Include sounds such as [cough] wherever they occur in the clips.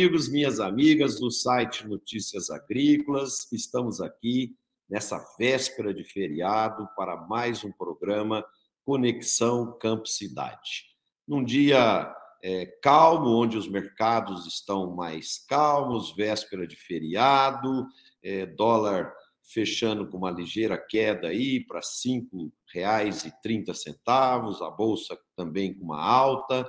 amigos, minhas amigas do site Notícias Agrícolas, estamos aqui nessa véspera de feriado para mais um programa Conexão Campo Cidade. Num dia é, calmo, onde os mercados estão mais calmos, véspera de feriado, é, dólar fechando com uma ligeira queda aí para R$ 5,30, a bolsa também com uma alta.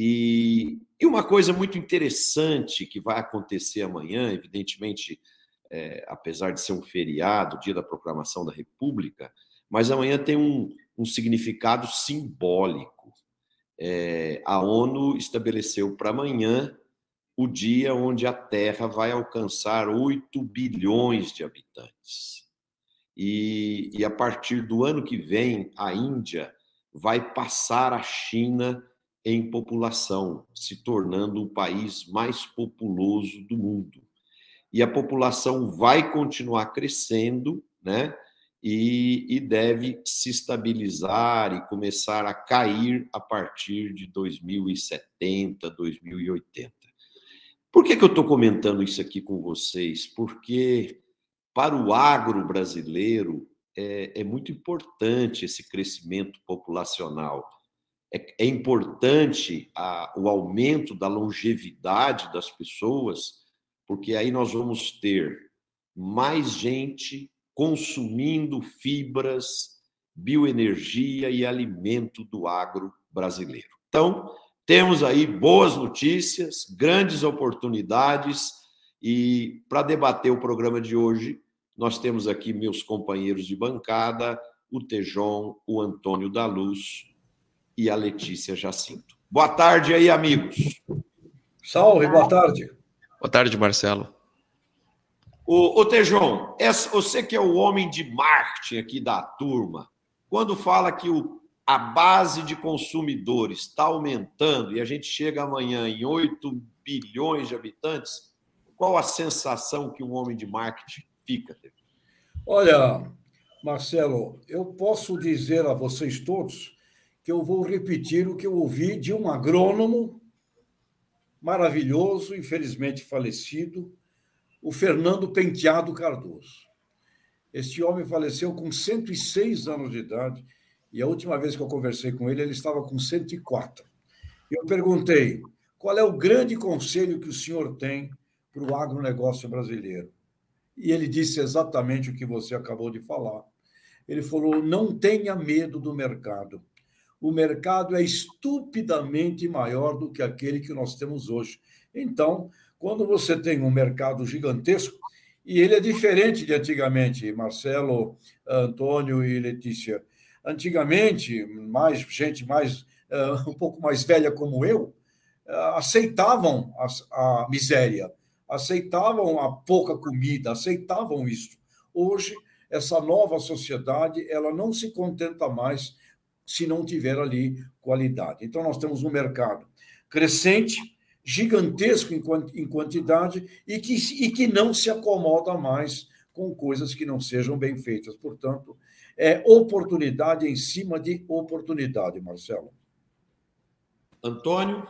E, e, uma coisa muito interessante que vai acontecer amanhã, evidentemente, é, apesar de ser um feriado, dia da proclamação da República, mas amanhã tem um, um significado simbólico. É, a ONU estabeleceu para amanhã o dia onde a Terra vai alcançar 8 bilhões de habitantes. E, e a partir do ano que vem, a Índia vai passar a China em população, se tornando o país mais populoso do mundo. E a população vai continuar crescendo, né? E, e, deve se estabilizar e começar a cair a partir de 2070, 2080. Por que, que eu estou comentando isso aqui com vocês? Porque para o agro brasileiro é, é muito importante esse crescimento populacional. É, é importante a, o aumento da longevidade das pessoas, porque aí nós vamos ter mais gente consumindo fibras, bioenergia e alimento do agro brasileiro. Então, temos aí boas notícias, grandes oportunidades e para debater o programa de hoje, nós temos aqui meus companheiros de bancada, o Tejon, o Antônio da Luz e a Letícia Jacinto. Boa tarde aí, amigos. Salve, boa tarde. Boa tarde, Marcelo. O, o Tejon, você que é o homem de marketing aqui da turma, quando fala que o a base de consumidores está aumentando e a gente chega amanhã em 8 bilhões de habitantes, qual a sensação que um homem de marketing fica? Olha, Marcelo, eu posso dizer a vocês todos que eu vou repetir o que eu ouvi de um agrônomo maravilhoso, infelizmente falecido, o Fernando Penteado Cardoso. Este homem faleceu com 106 anos de idade e a última vez que eu conversei com ele, ele estava com 104. E eu perguntei: qual é o grande conselho que o senhor tem para o agronegócio brasileiro? E ele disse exatamente o que você acabou de falar. Ele falou: não tenha medo do mercado. O mercado é estupidamente maior do que aquele que nós temos hoje. Então, quando você tem um mercado gigantesco, e ele é diferente de antigamente, Marcelo, Antônio e Letícia. Antigamente, mais gente mais uh, um pouco mais velha como eu, uh, aceitavam a, a miséria, aceitavam a pouca comida, aceitavam isso. Hoje, essa nova sociedade, ela não se contenta mais se não tiver ali qualidade. Então, nós temos um mercado crescente, gigantesco em, quantidade e que, e que não se acomoda mais com coisas que não sejam bem feitas. Portanto, é oportunidade em cima de oportunidade, Marcelo. Antônio?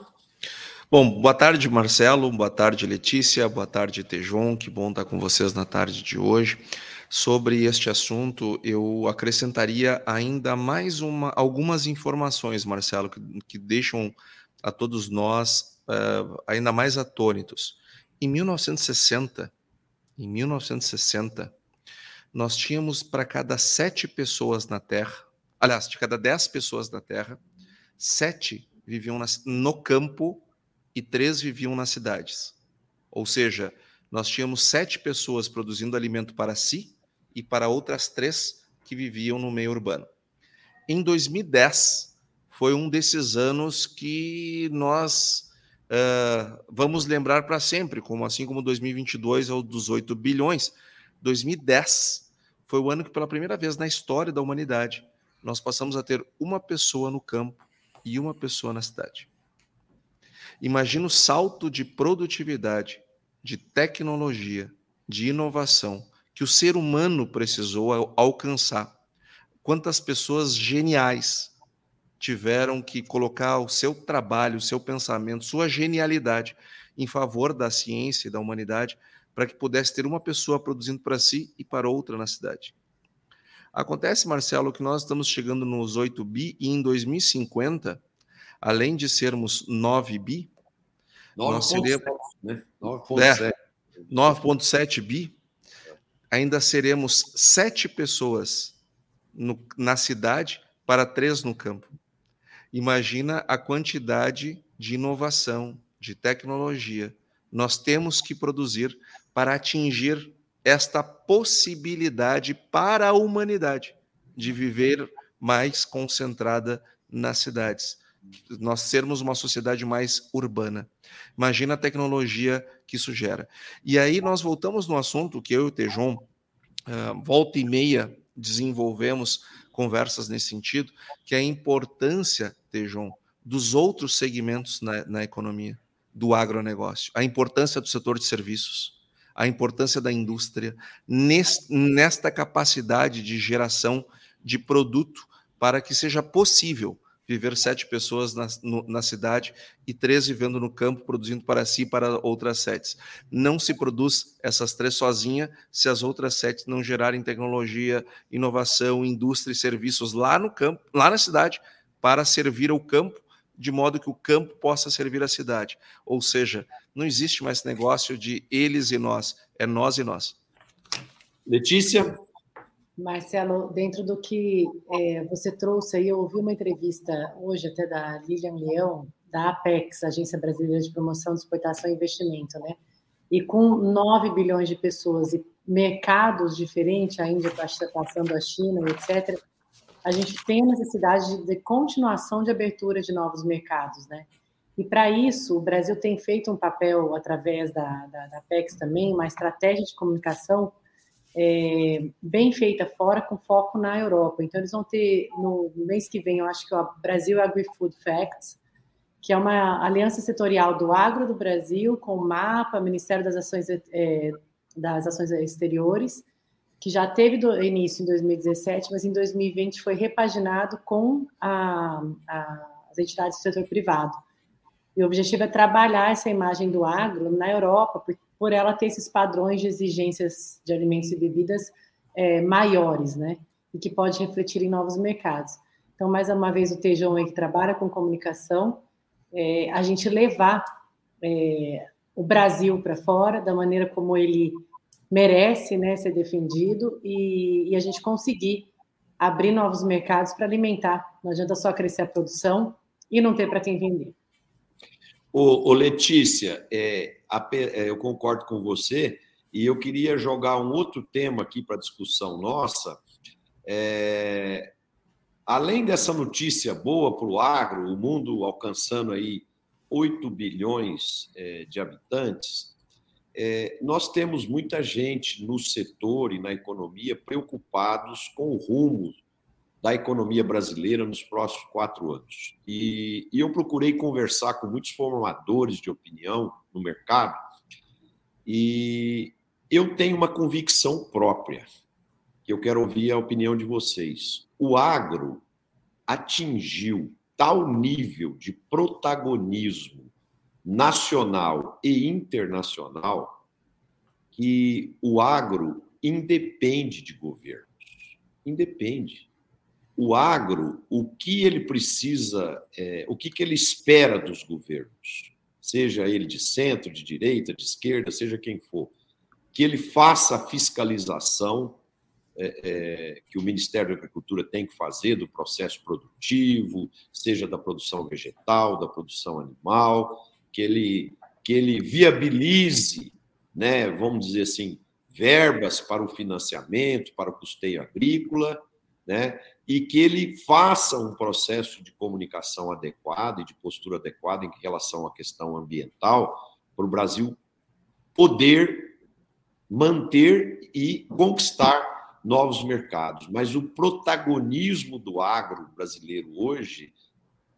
Bom, boa tarde, Marcelo. Boa tarde, Letícia. Boa tarde, Tejon. Que bom estar com vocês na tarde de hoje. Sobre este assunto, eu acrescentaria ainda mais uma, algumas informações, Marcelo, que, que deixam a todos nós uh, ainda mais atônitos. Em 1960, em 1960, nós tínhamos para cada sete pessoas na Terra, aliás, de cada dez pessoas na Terra, sete viviam no campo e três viviam nas cidades. Ou seja, nós tínhamos sete pessoas produzindo alimento para si e para outras três que viviam no meio urbano. Em 2010, foi um desses anos que nós uh, vamos lembrar para sempre, como assim como 2022 é o dos 8 bilhões, 2010 foi o ano que, pela primeira vez na história da humanidade, nós passamos a ter uma pessoa no campo e uma pessoa na cidade. Imagina o salto de produtividade, de tecnologia, de inovação que o ser humano precisou alcançar. Quantas pessoas geniais tiveram que colocar o seu trabalho, o seu pensamento, sua genialidade em favor da ciência e da humanidade, para que pudesse ter uma pessoa produzindo para si e para outra na cidade. Acontece, Marcelo, que nós estamos chegando nos 8 bi e em 2050, além de sermos 9 bi, 9. nós seremos né? 9.7 é, bi, ainda seremos sete pessoas no, na cidade para três no campo. Imagina a quantidade de inovação, de tecnologia nós temos que produzir para atingir esta possibilidade para a humanidade de viver mais concentrada nas cidades. Nós sermos uma sociedade mais urbana. Imagina a tecnologia que isso gera. E aí nós voltamos no assunto que eu e o Tejon, uh, volta e meia, desenvolvemos conversas nesse sentido, que é a importância, Tejon, dos outros segmentos na, na economia, do agronegócio, a importância do setor de serviços, a importância da indústria nesta capacidade de geração de produto para que seja possível viver sete pessoas na, no, na cidade e três vivendo no campo, produzindo para si e para outras sete. Não se produz essas três sozinha se as outras sete não gerarem tecnologia, inovação, indústria e serviços lá no campo, lá na cidade, para servir ao campo, de modo que o campo possa servir a cidade. Ou seja, não existe mais negócio de eles e nós, é nós e nós. Letícia? Marcelo, dentro do que é, você trouxe aí, eu ouvi uma entrevista hoje até da Lilian Leão, da Apex, Agência Brasileira de Promoção de Exportação e Investimento, né? E com 9 bilhões de pessoas e mercados diferentes, a Índia passando a China, etc., a gente tem a necessidade de, de continuação de abertura de novos mercados, né? E para isso, o Brasil tem feito um papel, através da, da, da Apex também, uma estratégia de comunicação é, bem feita fora, com foco na Europa. Então, eles vão ter, no mês que vem, eu acho que é o Brasil Agri-Food Facts, que é uma aliança setorial do agro do Brasil, com o MAPA, Ministério das Ações, é, das Ações Exteriores, que já teve início em 2017, mas em 2020 foi repaginado com a, a, as entidades do setor privado. E o objetivo é trabalhar essa imagem do agro na Europa, porque por ela ter esses padrões de exigências de alimentos e bebidas é, maiores, né? E que pode refletir em novos mercados. Então, mais uma vez, o Tejon aí que trabalha com comunicação, é, a gente levar é, o Brasil para fora da maneira como ele merece né, ser defendido e, e a gente conseguir abrir novos mercados para alimentar. Não adianta só crescer a produção e não ter para quem vender. Ô, ô Letícia, é, a, é, eu concordo com você e eu queria jogar um outro tema aqui para discussão nossa. É, além dessa notícia boa para o agro, o mundo alcançando aí 8 bilhões é, de habitantes, é, nós temos muita gente no setor e na economia preocupados com o rumo da economia brasileira nos próximos quatro anos. E, e eu procurei conversar com muitos formadores de opinião no mercado e eu tenho uma convicção própria, que eu quero ouvir a opinião de vocês. O agro atingiu tal nível de protagonismo nacional e internacional que o agro independe de governos. Independe o agro, o que ele precisa, é, o que, que ele espera dos governos, seja ele de centro, de direita, de esquerda, seja quem for, que ele faça a fiscalização é, é, que o Ministério da Agricultura tem que fazer do processo produtivo, seja da produção vegetal, da produção animal, que ele, que ele viabilize, né, vamos dizer assim, verbas para o financiamento, para o custeio agrícola, né? E que ele faça um processo de comunicação adequado e de postura adequada em relação à questão ambiental para o Brasil poder manter e conquistar novos mercados. Mas o protagonismo do agro brasileiro hoje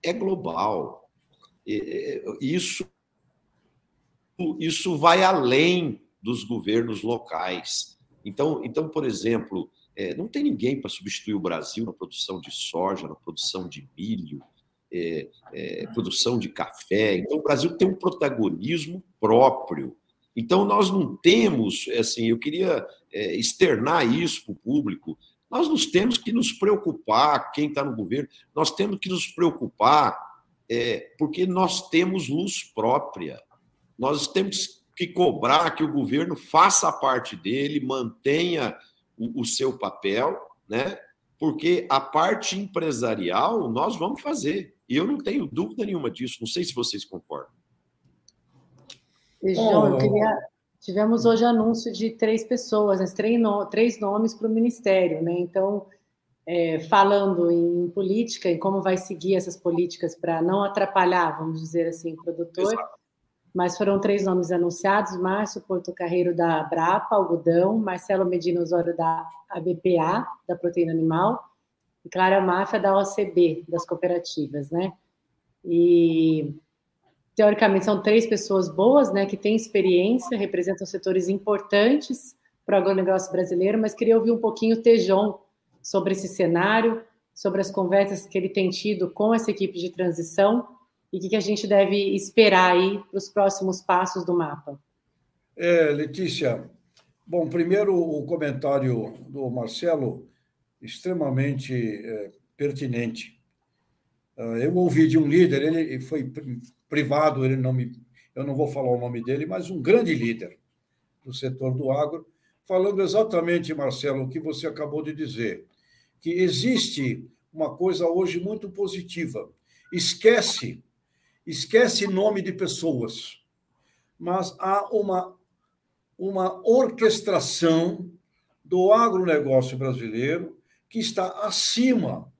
é global. Isso, isso vai além dos governos locais. Então, então por exemplo, é, não tem ninguém para substituir o Brasil na produção de soja, na produção de milho, é, é, produção de café. Então, o Brasil tem um protagonismo próprio. Então, nós não temos, assim, eu queria é, externar isso para o público. Nós nos temos que nos preocupar, quem está no governo, nós temos que nos preocupar, é, porque nós temos luz própria. Nós temos que cobrar que o governo faça a parte dele, mantenha o, o seu papel, né? Porque a parte empresarial nós vamos fazer. E eu não tenho dúvida nenhuma disso. Não sei se vocês concordam. João, eu queria. Tivemos hoje anúncio de três pessoas, né? três, no... três nomes para o Ministério, né? Então, é, falando em política e como vai seguir essas políticas para não atrapalhar, vamos dizer assim, o produtor. Exato. Mas foram três nomes anunciados: Márcio Porto Carreiro da Brapa, algodão, Marcelo Medina Osório da ABPA, da proteína animal, e Clara Máfia da OCB, das cooperativas, né? E teoricamente são três pessoas boas, né, que têm experiência, representam setores importantes para o agronegócio brasileiro, mas queria ouvir um pouquinho o Tejon sobre esse cenário, sobre as conversas que ele tem tido com essa equipe de transição e o que, que a gente deve esperar aí para os próximos passos do mapa. É, Letícia, bom, primeiro o comentário do Marcelo extremamente é, pertinente. Ah, eu ouvi de um líder, ele foi privado, ele não me, eu não vou falar o nome dele, mas um grande líder do setor do agro, falando exatamente, Marcelo, o que você acabou de dizer, que existe uma coisa hoje muito positiva. Esquece, esquece nome de pessoas, mas há uma uma orquestração do agronegócio brasileiro que está acima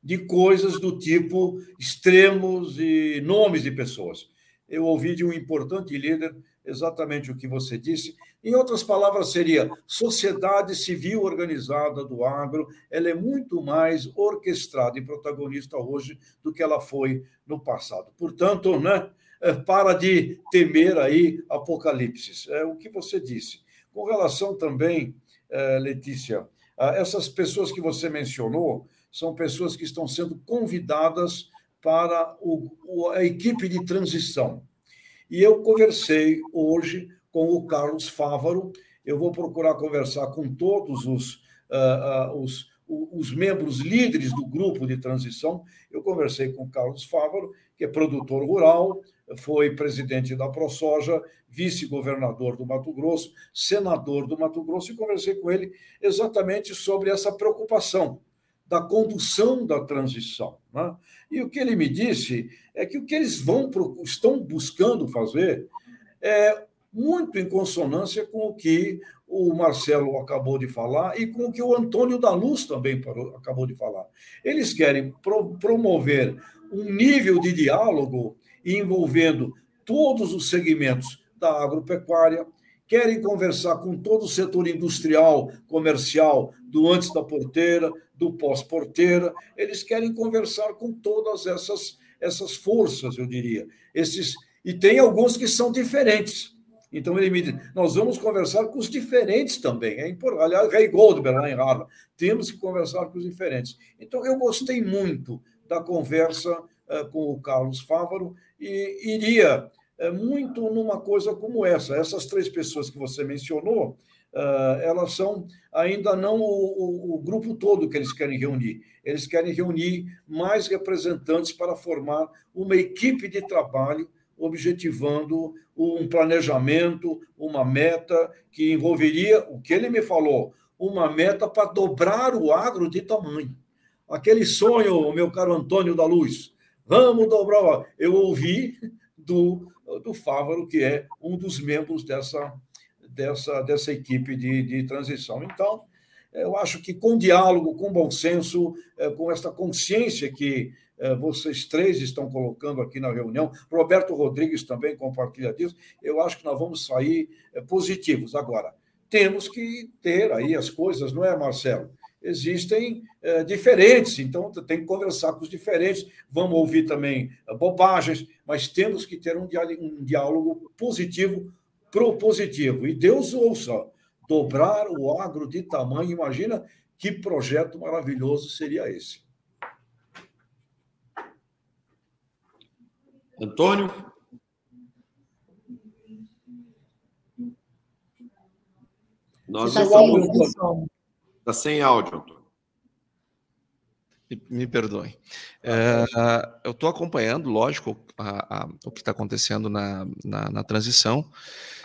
de coisas do tipo extremos e nomes de pessoas. Eu ouvi de um importante líder exatamente o que você disse. Em outras palavras, seria sociedade civil organizada do agro, ela é muito mais orquestrada e protagonista hoje do que ela foi no passado. Portanto, né, é, para de temer aí apocalipses. É o que você disse. Com relação também, é, Letícia, essas pessoas que você mencionou são pessoas que estão sendo convidadas para a equipe de transição. E eu conversei hoje com o Carlos Fávaro. Eu vou procurar conversar com todos os, uh, uh, os, os membros líderes do grupo de transição. Eu conversei com o Carlos Fávaro, que é produtor rural, foi presidente da ProSoja, vice-governador do Mato Grosso, senador do Mato Grosso, e conversei com ele exatamente sobre essa preocupação da condução da transição. Né? E o que ele me disse é que o que eles vão estão buscando fazer é muito em consonância com o que o Marcelo acabou de falar e com o que o Antônio da Luz também acabou de falar. Eles querem pro promover um nível de diálogo envolvendo todos os segmentos da agropecuária, querem conversar com todo o setor industrial, comercial, do antes da porteira, do pós-porteira, eles querem conversar com todas essas, essas forças, eu diria. Esses, e tem alguns que são diferentes. Então ele me diz: nós vamos conversar com os diferentes também. É importante. Aliás, Ray Goldberg, lá em Harvard, temos que conversar com os diferentes. Então eu gostei muito da conversa uh, com o Carlos Fávaro e iria é, muito numa coisa como essa. Essas três pessoas que você mencionou, uh, elas são ainda não o, o, o, grupo todo que eles querem reunir. Eles querem reunir mais representantes para formar uma equipe de trabalho objetivando um planejamento, uma meta que envolveria o que ele me falou, uma meta para dobrar o agro de tamanho. Aquele sonho, meu caro Antônio da Luz, vamos dobrar. Eu ouvi do do Fávaro, que é um dos membros dessa, dessa, dessa equipe de, de transição. Então, eu acho que com diálogo, com bom senso, é, com essa consciência que vocês três estão colocando aqui na reunião, Roberto Rodrigues também compartilha disso, eu acho que nós vamos sair é, positivos. Agora, temos que ter aí as coisas, não é, Marcelo? existem é, diferentes, então tem que conversar com os diferentes. Vamos ouvir também é, bobagens, mas temos que ter um diálogo, um diálogo positivo, propositivo. E Deus ouça, dobrar o agro de tamanho, imagina que projeto maravilhoso seria esse. Antônio? Nós está sem, tá sem áudio, Antônio. Me perdoem. É, eu estou acompanhando, lógico, a, a, o que está acontecendo na, na, na transição.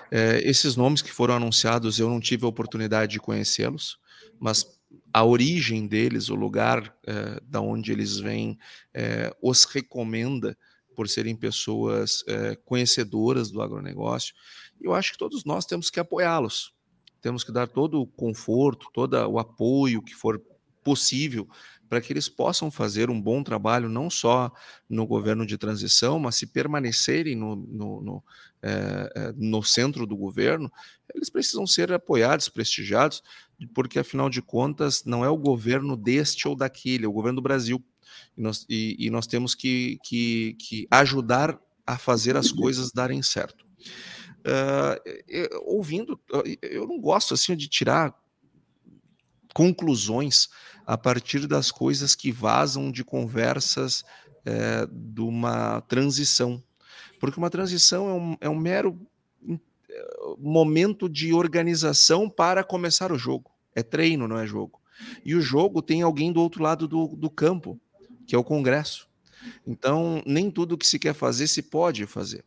É, esses nomes que foram anunciados, eu não tive a oportunidade de conhecê-los, mas a origem deles, o lugar é, da onde eles vêm, é, os recomenda por serem pessoas é, conhecedoras do agronegócio. Eu acho que todos nós temos que apoiá-los, temos que dar todo o conforto, todo o apoio que for possível para que eles possam fazer um bom trabalho, não só no governo de transição, mas se permanecerem no, no, no, é, no centro do governo, eles precisam ser apoiados, prestigiados, porque afinal de contas não é o governo deste ou daquele, é o governo do Brasil. E nós, e, e nós temos que, que, que ajudar a fazer as coisas darem certo. Uh, ouvindo, eu não gosto assim de tirar conclusões a partir das coisas que vazam de conversas é, de uma transição. Porque uma transição é um, é um mero momento de organização para começar o jogo. É treino, não é jogo. E o jogo tem alguém do outro lado do, do campo, que é o Congresso. Então, nem tudo que se quer fazer se pode fazer.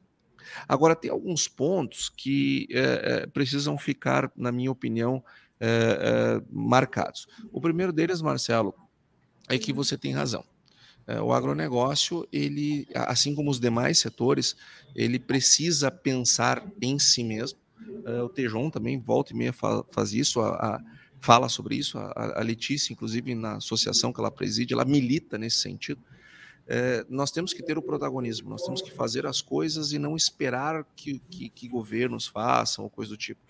Agora, tem alguns pontos que é, precisam ficar, na minha opinião, é, marcados. O primeiro deles, Marcelo, é que você tem razão. o agronegócio, ele, assim como os demais setores, ele precisa pensar em si mesmo. O Tejon também volta e meia faz isso, a, a, fala sobre isso. A, a Letícia, inclusive, na associação que ela preside, ela milita nesse sentido é, nós temos que ter o protagonismo, nós temos que fazer as coisas e não esperar que, que, que, governos façam ou coisa do tipo.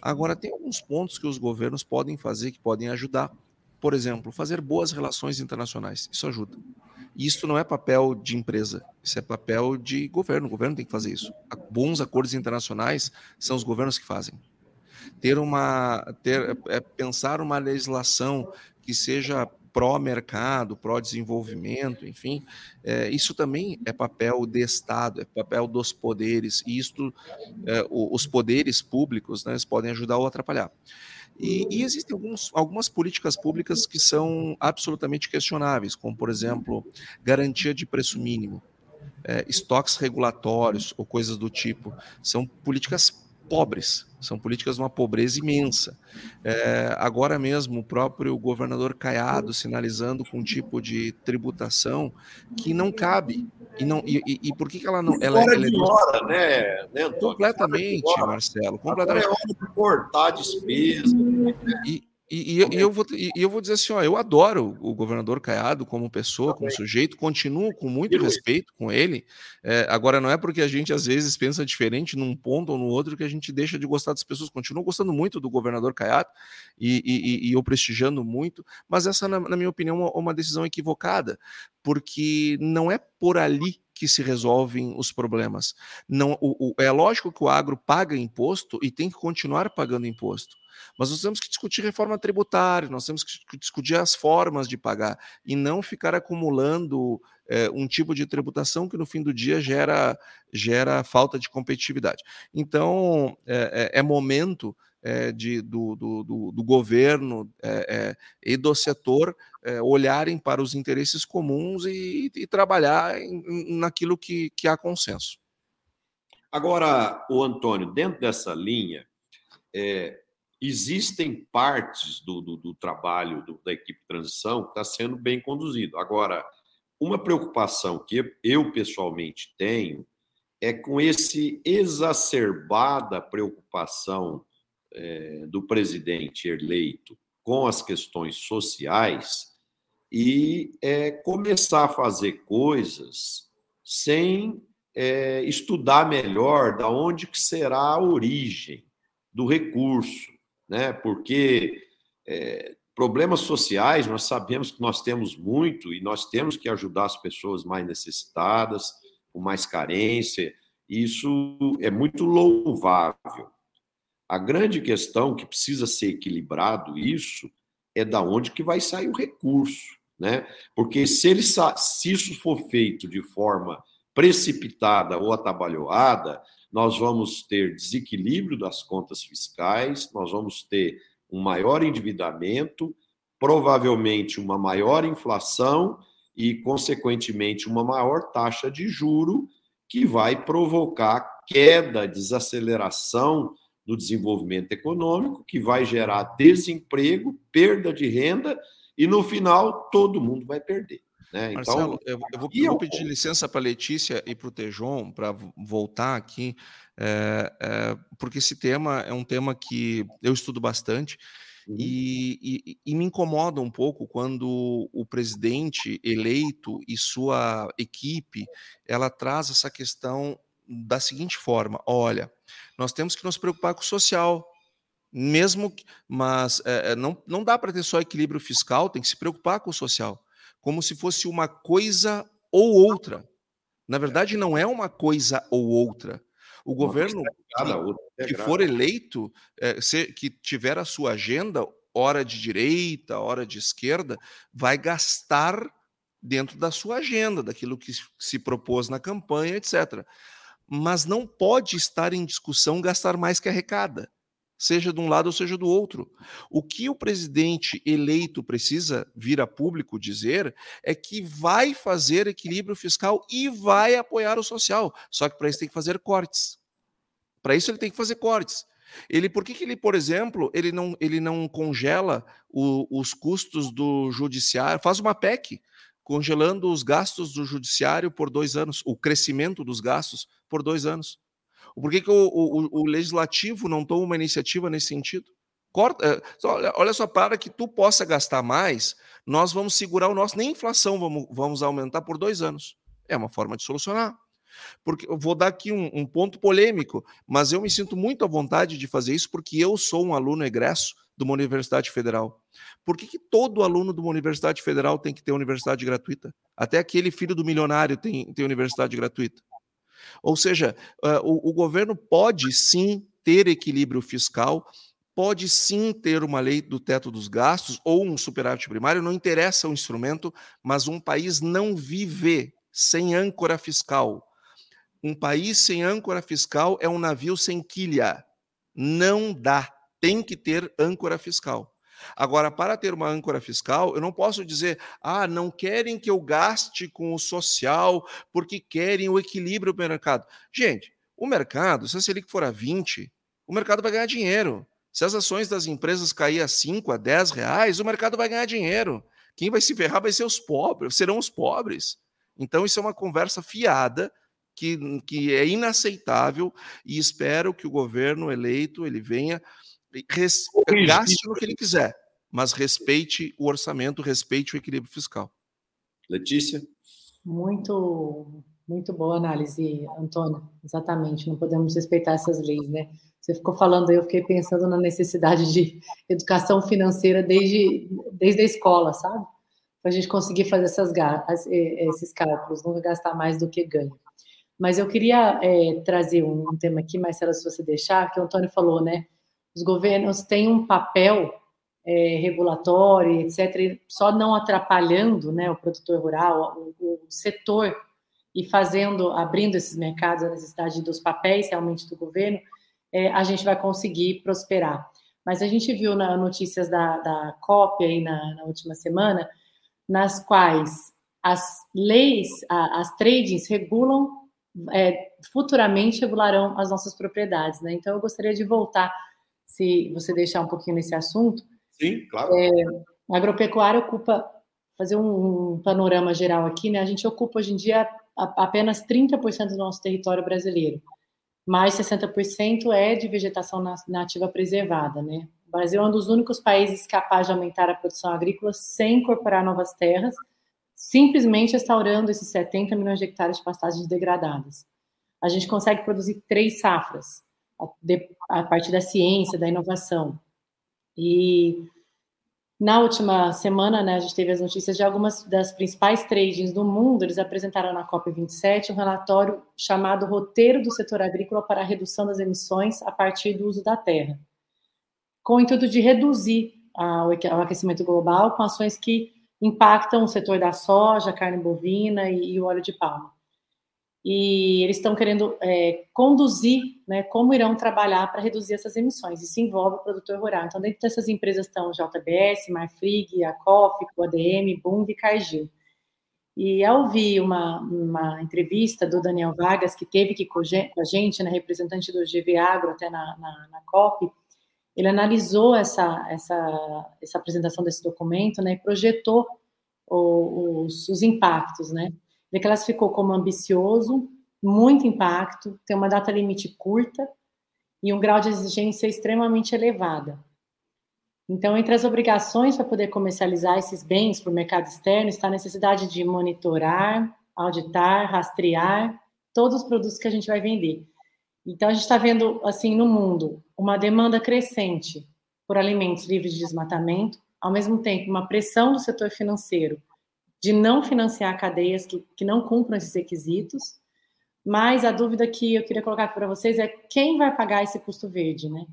Agora, tem alguns pontos que os governos podem fazer que podem ajudar. Por exemplo, fazer boas relações internacionais. Isso ajuda. E isso não é papel de empresa, isso é papel de governo. O governo tem que fazer isso. Bons acordos internacionais são os governos que fazem. Ter uma, ter, é, pensar uma legislação que seja pró-mercado, pró-desenvolvimento, enfim, é, isso também é papel de Estado, é papel dos poderes, e isto, é, os poderes públicos né, podem ajudar ou atrapalhar. E, e, existem alguns, algumas políticas públicas que são absolutamente questionáveis, como, por exemplo, garantia de preço mínimo, é, estoques regulatórios ou coisas do tipo. São políticas pobres, são políticas de uma pobreza imensa. É, agora mesmo, o próprio governador Caiado sinalizando com um tipo de tributação que não cabe. E, não, e, e, e por que, que ela não. Ela, ela de é hora, né, né Completamente, Marcelo. Completamente. Agora é hora de cortar a despesa. E, e, e, e, eu vou, e eu vou dizer assim, ó, eu adoro o governador Caiado como pessoa, como sujeito, continuo com muito respeito com ele. É, agora, não é porque a gente às vezes pensa diferente num ponto ou no outro que a gente deixa de gostar das pessoas. Continuo gostando muito do governador Caiado e, e eu prestigiando muito, mas essa, na, na minha opinião, é uma decisão equivocada, porque não é por ali que se resolvem os problemas. Não, o, o, é lógico que o agro paga imposto e tem que continuar pagando imposto. Mas nós temos que discutir reforma tributária, nós temos que discutir as formas de pagar e não ficar acumulando é, um tipo de tributação que no fim do dia gera, gera falta de competitividade. Então, é, é, é momento é, de, do, do, do, do governo é, é, e do setor olharem para os interesses comuns e, e trabalhar em, naquilo que, que há consenso. Agora, o Antônio, dentro dessa linha, é, existem partes do, do, do trabalho do, da equipe de transição que está sendo bem conduzido. Agora, uma preocupação que eu pessoalmente tenho é com esse exacerbada preocupação é, do presidente eleito com as questões sociais e é, começar a fazer coisas sem é, estudar melhor da onde que será a origem do recurso né? Porque é, problemas sociais nós sabemos que nós temos muito e nós temos que ajudar as pessoas mais necessitadas, com mais carência. Isso é muito louvável. A grande questão que precisa ser equilibrado isso é da onde que vai sair o recurso, né? Porque se ele se isso for feito de forma precipitada ou atabalhoada, nós vamos ter desequilíbrio das contas fiscais, nós vamos ter um maior endividamento, provavelmente uma maior inflação e, consequentemente, uma maior taxa de juro que vai provocar queda, desaceleração do desenvolvimento econômico, que vai gerar desemprego, perda de renda e, no final, todo mundo vai perder. Né? Então, Marcelo, eu, eu vou, eu vou pedir licença para a Letícia e para o Tejon para voltar aqui, é, é, porque esse tema é um tema que eu estudo bastante uhum. e, e, e, me incomoda um pouco quando o presidente eleito e sua equipe ela traz essa questão da seguinte forma: olha, nós temos que nos preocupar com o social, mesmo, mas é, não, não dá para ter só equilíbrio fiscal, tem que se preocupar com o social como se fosse uma coisa ou outra. Na verdade, não é uma coisa ou outra. O governo que, que for eleito, é, se, que tiver a sua agenda, hora de direita, hora de esquerda, vai gastar dentro da sua agenda, daquilo que se propôs na campanha, etc. Mas não pode estar em discussão gastar mais que arrecada seja de um lado ou seja do outro. O que o presidente eleito precisa vir a público dizer é que vai fazer equilíbrio fiscal e vai apoiar o social. Só que para isso tem que fazer cortes. Para isso ele tem que fazer cortes. Ele, por que, que ele, por exemplo, ele não, ele não congela o, os custos do judiciário, faz uma PEC, congelando os gastos do judiciário por dois anos, o crescimento dos gastos por dois anos. Por que, que o, o, o legislativo não toma uma iniciativa nesse sentido? Corta, eh, olha, só, para que tu possa gastar mais, nós vamos segurar o nosso, nem inflação vamos, vamos aumentar por dois anos. É uma forma de solucionar. Porque eu vou dar aqui um, um, ponto polêmico, mas eu me sinto muito à vontade de fazer isso porque eu sou um aluno egresso de uma universidade federal. Por que, que todo aluno de uma universidade federal tem que ter universidade gratuita? Até aquele filho do milionário tem, tem universidade gratuita. Ou seja, o, o governo pode sim ter equilíbrio fiscal, pode sim ter uma lei do teto dos gastos ou um superávit primário, não interessa o instrumento, mas um país não vive sem âncora fiscal. Um país sem âncora fiscal é um navio sem quilha. Não dá. Tem que ter âncora fiscal. Agora, para ter uma âncora fiscal, eu não posso dizer, ah, não querem que eu gaste com o social porque querem o equilíbrio do mercado. Gente, o mercado, se a Selic for a 20, o mercado vai ganhar dinheiro. Se as ações das empresas cair a 5, a 10 reais, o mercado vai ganhar dinheiro. Quem vai se ferrar vai ser os pobres, serão os pobres. Então, isso é uma conversa fiada que, que é inaceitável e espero que o governo eleito ele venha res, gaste no que ele quiser, mas respeite o orçamento, respeite o equilíbrio fiscal. Letícia? Muito, muito boa análise, Antônio. Exatamente, não podemos respeitar essas leis, né? Você ficou falando aí, eu fiquei pensando na necessidade de educação financeira desde, desde a escola, sabe? Para a gente conseguir fazer essas, esses cálculos, não gastar mais do que ganha. Mas eu queria é, trazer um, tema aqui, Marcela, se você deixar, que o Antônio falou, né? Os governos têm um papel é, regulatório, etc., só não atrapalhando né, o produtor rural, o, o, setor, e fazendo, abrindo esses mercados, a necessidade dos papéis realmente do governo, é, a gente vai conseguir prosperar. Mas a gente viu nas notícias da, da COP aí na, na última semana, nas quais as leis, a, as tradings regulam, é, futuramente regularão as nossas propriedades. Né? Então, eu gostaria de voltar se você deixar um pouquinho nesse assunto. Sim, claro. É, a agropecuária ocupa, fazer um, um, panorama geral aqui, né? A gente ocupa hoje em dia apenas 30% do nosso território brasileiro. Mais 60% é de vegetação nativa preservada, né? O Brasil é um dos únicos países capazes de aumentar a produção agrícola sem incorporar novas terras, simplesmente restaurando esses 70 milhões de hectares de pastagens degradadas. A gente consegue produzir três safras, a partir da ciência, da inovação. E na última semana, né, a gente teve as notícias de algumas das principais tradings do mundo. Eles apresentaram na COP27 um relatório chamado Roteiro do Setor Agrícola para a Redução das Emissões a partir do uso da terra, com o intuito de reduzir a, o aquecimento global com ações que impactam o setor da soja, carne bovina e, e o óleo de palma. E eles estão querendo é, conduzir né, como irão trabalhar para reduzir essas emissões. Isso envolve o produtor rural. Então, dentro dessas empresas estão JBS, Marfrig, a COF, o ADM, Bung e Cargill. E ao ouvir uma, uma entrevista do Daniel Vargas, que teve aqui com a gente, né, representante do GV Agro até na, na, na COP, ele analisou essa, essa, essa apresentação desse documento né, e projetou os, os impactos. Né? Ele classificou como ambicioso, muito impacto, tem uma data limite curta e um grau de exigência extremamente elevada. Então, entre as obrigações para poder comercializar esses bens para o mercado externo está a necessidade de monitorar, auditar, rastrear todos os produtos que a gente vai vender. Então, a gente está vendo, assim, no mundo, uma demanda crescente por alimentos livres de desmatamento, ao mesmo tempo, uma pressão do setor financeiro de não financiar cadeias que, que não cumpram esses requisitos. Mas a dúvida que eu queria colocar para vocês é quem vai pagar esse custo verde, né?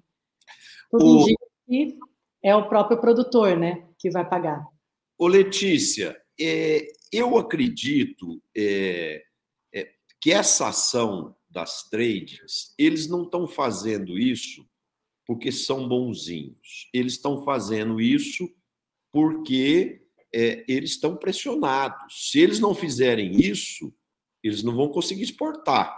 Tudo o... indica que é o próprio produtor, né, que vai pagar. Ô, Letícia, é, eu acredito é, é, que essa ação das trades, eles não estão fazendo isso porque são bonzinhos. Eles estão fazendo isso porque é, eles estão pressionados. Se eles não fizerem isso, eles não vão conseguir exportar,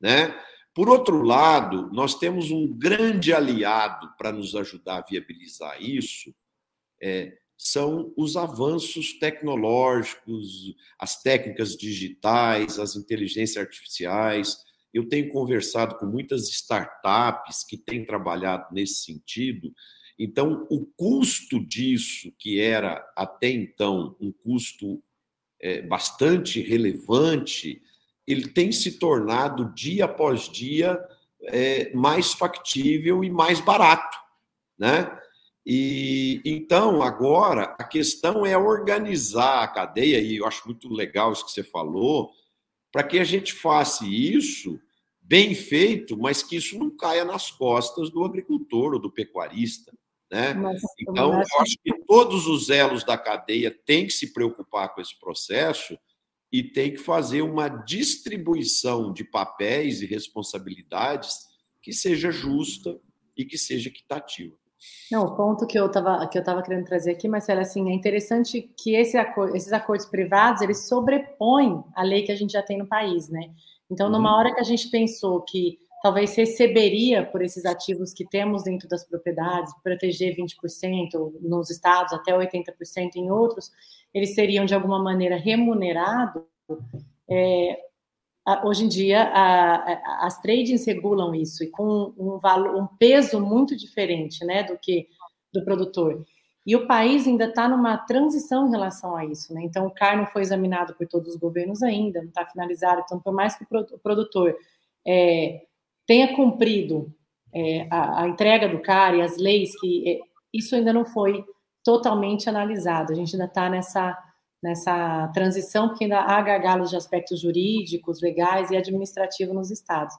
né? Por outro lado, nós temos um grande aliado para nos ajudar a viabilizar isso, é, são os avanços tecnológicos, as técnicas digitais, as inteligências artificiais. Eu tenho conversado com muitas startups que têm trabalhado nesse sentido. Então, o custo disso, que era até então um custo é, bastante relevante, ele tem se tornado dia após dia é, mais factível e mais barato, né? E então agora a questão é organizar a cadeia e eu acho muito legal isso que você falou para que a gente faça isso bem feito, mas que isso não caia nas costas do agricultor ou do pecuarista, né? Mas, então eu acho que todos os elos da cadeia têm que se preocupar com esse processo e tem que fazer uma distribuição de papéis e responsabilidades que seja justa e que seja equitativa. Não, o ponto que eu estava que eu tava querendo trazer aqui, Marcelo, assim, é interessante que esse esses acordos privados eles sobrepõem a lei que a gente já tem no país, né? Então, numa uhum. hora que a gente pensou que talvez receberia por esses ativos que temos dentro das propriedades, proteger 20% nos estados, até 80% em outros, eles seriam de alguma maneira remunerados. É, hoje em dia, a, a, as tradings regulam isso e com um, valor, um peso muito diferente né, do que do produtor. E o país ainda está numa transição em relação a isso. Né? Então, o CAR não foi examinado por todos os governos ainda, não está finalizado. Então, por mais que o produtor é, tenha cumprido é, a, a, entrega do CAR e as leis, que é, isso ainda não foi totalmente analisado. A gente ainda está nessa, nessa transição, porque ainda há gargalos de aspectos jurídicos, legais e administrativos nos estados.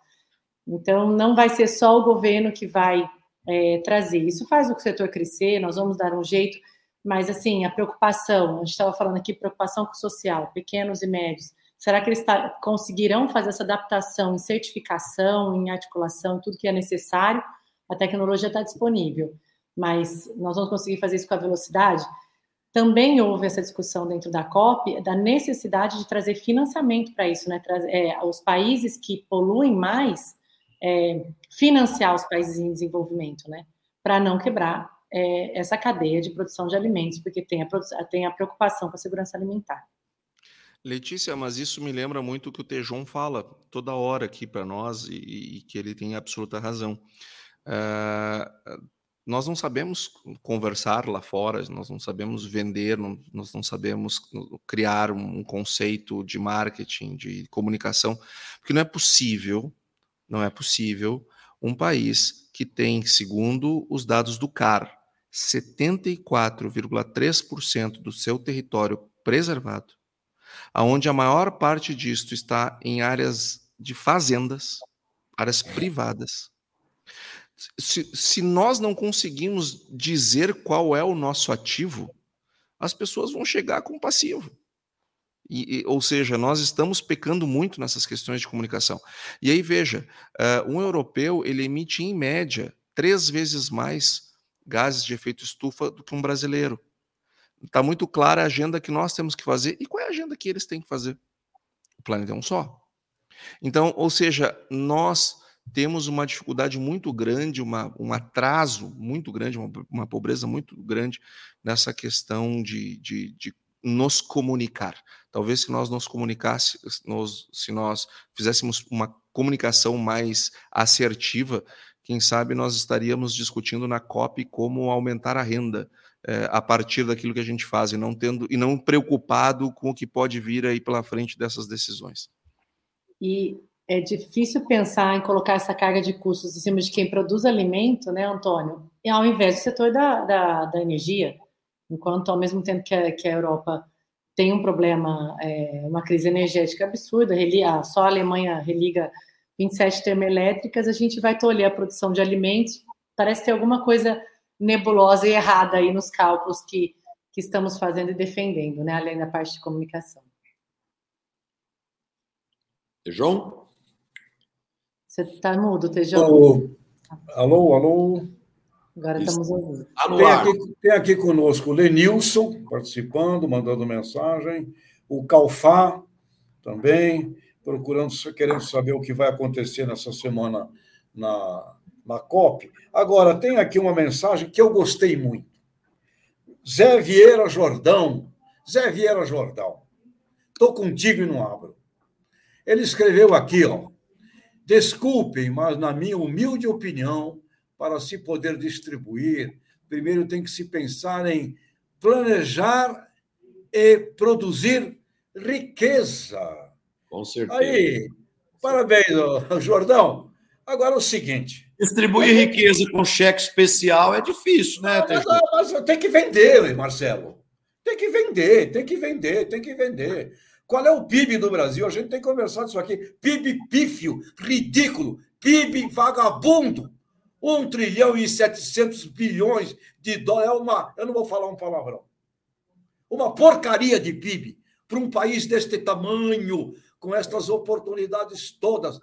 Então, não vai ser só o governo que vai é, trazer. Isso faz o setor crescer, nós vamos dar um jeito, mas, assim, a preocupação, a gente estava falando aqui, preocupação social, pequenos e médios, Será que eles conseguirão fazer essa adaptação em certificação, em articulação, tudo que é necessário? A tecnologia está disponível, mas nós vamos conseguir fazer isso com a velocidade? Também houve essa discussão dentro da COP da necessidade de trazer financiamento para isso, né? Trazer, é, os países que poluem mais, é, financiar os países em desenvolvimento, né? Para não quebrar é, essa cadeia de produção de alimentos, porque tem a, tem a preocupação com a segurança alimentar. Letícia, mas isso me lembra muito o que o Tejon fala toda hora aqui para nós e, e, que ele tem absoluta razão. Uh, nós não sabemos conversar lá fora, nós não sabemos vender, não, nós não sabemos criar um conceito de marketing, de comunicação, porque não é possível, não é possível um país que tem, segundo os dados do CAR, 74,3% do seu território preservado, aonde a maior parte disto está em áreas de fazendas, áreas privadas. Se, se nós não conseguimos dizer qual é o nosso ativo, as pessoas vão chegar com passivo. E, e, ou seja, nós estamos pecando muito nessas questões de comunicação. E aí, veja, uh, um europeu ele emite, em média, três vezes mais gases de efeito estufa do que um brasileiro. Está muito clara a agenda que nós temos que fazer. E qual é a agenda que eles têm que fazer? O planeta é um só. Então, ou seja, nós temos uma dificuldade muito grande, uma, um atraso muito grande, uma, uma pobreza muito grande nessa questão de, de, de nos comunicar. Talvez se nós nos comunicássemos, se nós fizéssemos uma comunicação mais assertiva, quem sabe nós estaríamos discutindo na COP como aumentar a renda é, a partir daquilo que a gente faz e não tendo e não preocupado com o que pode vir aí pela frente dessas decisões. E é difícil pensar em colocar essa carga de custos em cima de quem produz alimento, né, Antônio? E ao invés do setor da, da, da energia, enquanto ao mesmo tempo que a, que a Europa tem um problema, é, uma crise energética absurda, só a Alemanha religa 27 termoelétricas, a gente vai tolher a produção de alimentos. Parece ter alguma coisa nebulosa e errada aí nos cálculos que, que estamos fazendo e defendendo, né? além da parte de comunicação. Tejão? Você está mudo, Tejão. Alô, alô, alô. Agora Isso. estamos ouvindo. Tem aqui, tem aqui conosco o Lenilson, participando, mandando mensagem. O Calfá também procurando, querendo saber o que vai acontecer nessa semana na, na COP. Agora, tem aqui uma mensagem que eu gostei muito. Zé Vieira Jordão. Zé Vieira Jordão. Estou contigo e não abro. Ele escreveu aqui, ó. Desculpem, mas na minha humilde opinião, para se poder distribuir, primeiro tem que se pensar em planejar e produzir riqueza com certeza. Aí, parabéns, Jordão. Agora é o seguinte. Distribuir riqueza com cheque especial é difícil, né, mas, mas, mas tem que vender, Marcelo. Tem que vender, tem que vender, tem que vender. Qual é o PIB do Brasil? A gente tem que conversar disso aqui. PIB pífio, ridículo, PIB vagabundo. 1 trilhão e 700 bilhões de dólares. É uma. Eu não vou falar um palavrão. Uma porcaria de PIB para um país deste tamanho, com estas oportunidades todas.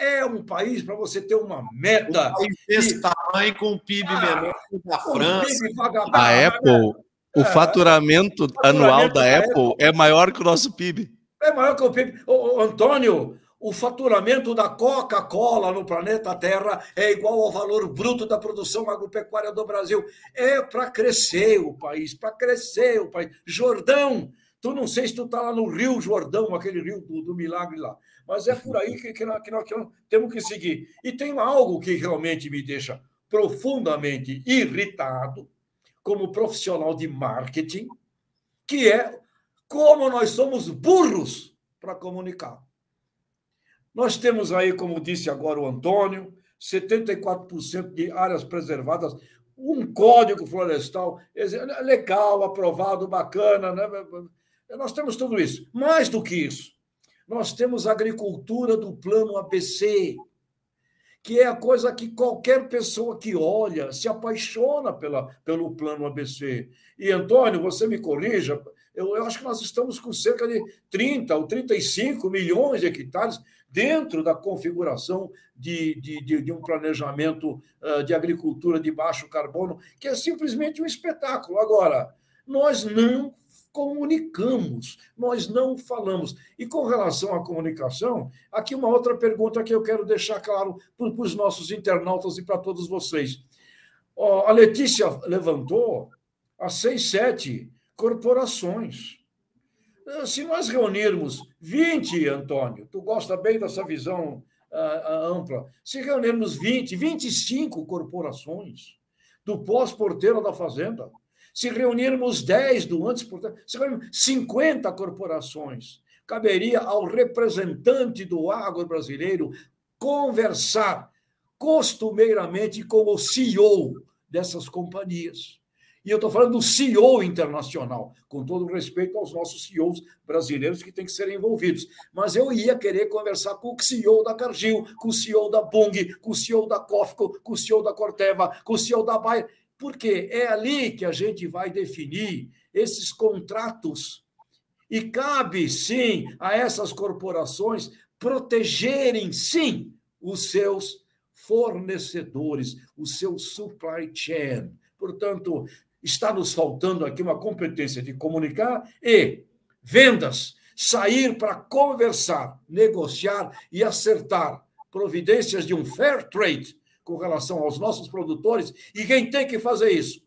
É um país para você ter uma meta. Um país desse e... tamanho, com um PIB ah, menor da França. A Apple, o é, faturamento, o anual da, da Apple, Apple, é maior que o nosso PIB. É maior que o PIB. Ô, ô, Antônio, o faturamento da Coca-Cola no planeta Terra é igual ao valor bruto da produção agropecuária do Brasil. É para crescer o país, para crescer o país. Jordão, Tu não sei se tu está lá no Rio Jordão, aquele rio do, do milagre lá. Mas é por aí que, que, nós, que, nós, que nós temos que seguir. E tem algo que realmente me deixa profundamente irritado, como profissional de marketing, que é como nós somos burros para comunicar. Nós temos aí, como disse agora o Antônio, 74% de áreas preservadas, um código florestal legal, aprovado, bacana, né? Nós temos tudo isso. Mais do que isso, nós temos agricultura do plano ABC, que é a coisa que qualquer pessoa que olha se apaixona pela, pelo plano ABC. E, Antônio, você me corrija, eu, eu acho que nós estamos com cerca de 30 ou 35 milhões de hectares dentro da configuração de, de, de, de um planejamento uh, de agricultura de baixo carbono, que é simplesmente um espetáculo. Agora, nós não comunicamos, nós não falamos. E com relação à comunicação, aqui uma outra pergunta que eu quero deixar claro para os nossos internautas e para todos vocês. a Letícia levantou as seis, sete corporações. Se nós reunirmos 20, Antônio, tu gosta bem dessa visão uh, ampla, se reunirmos 20, 25 corporações do pós-porteiro da Fazenda, se reunirmos 10 do antes, portanto, se reunirmos 50 corporações, caberia ao representante do agro brasileiro conversar costumeiramente com o CEO dessas companhias. E eu estou falando do CEO internacional, com todo respeito aos nossos CEOs brasileiros que têm que ser envolvidos. Mas eu ia querer conversar com o CEO da Cargill, com o CEO da Bung, com o CEO da Cofco, com o CEO da Corteva, com o CEO da Bayer. Porque é ali que a gente vai definir esses contratos E cabe, sim, a essas corporações protegerem, sim, os seus fornecedores, o seu supply chain. Portanto, está nos faltando aqui uma competência de comunicar e vendas, sair para conversar, negociar e acertar providências de um fair trade com relação aos nossos produtores. E quem tem que fazer isso?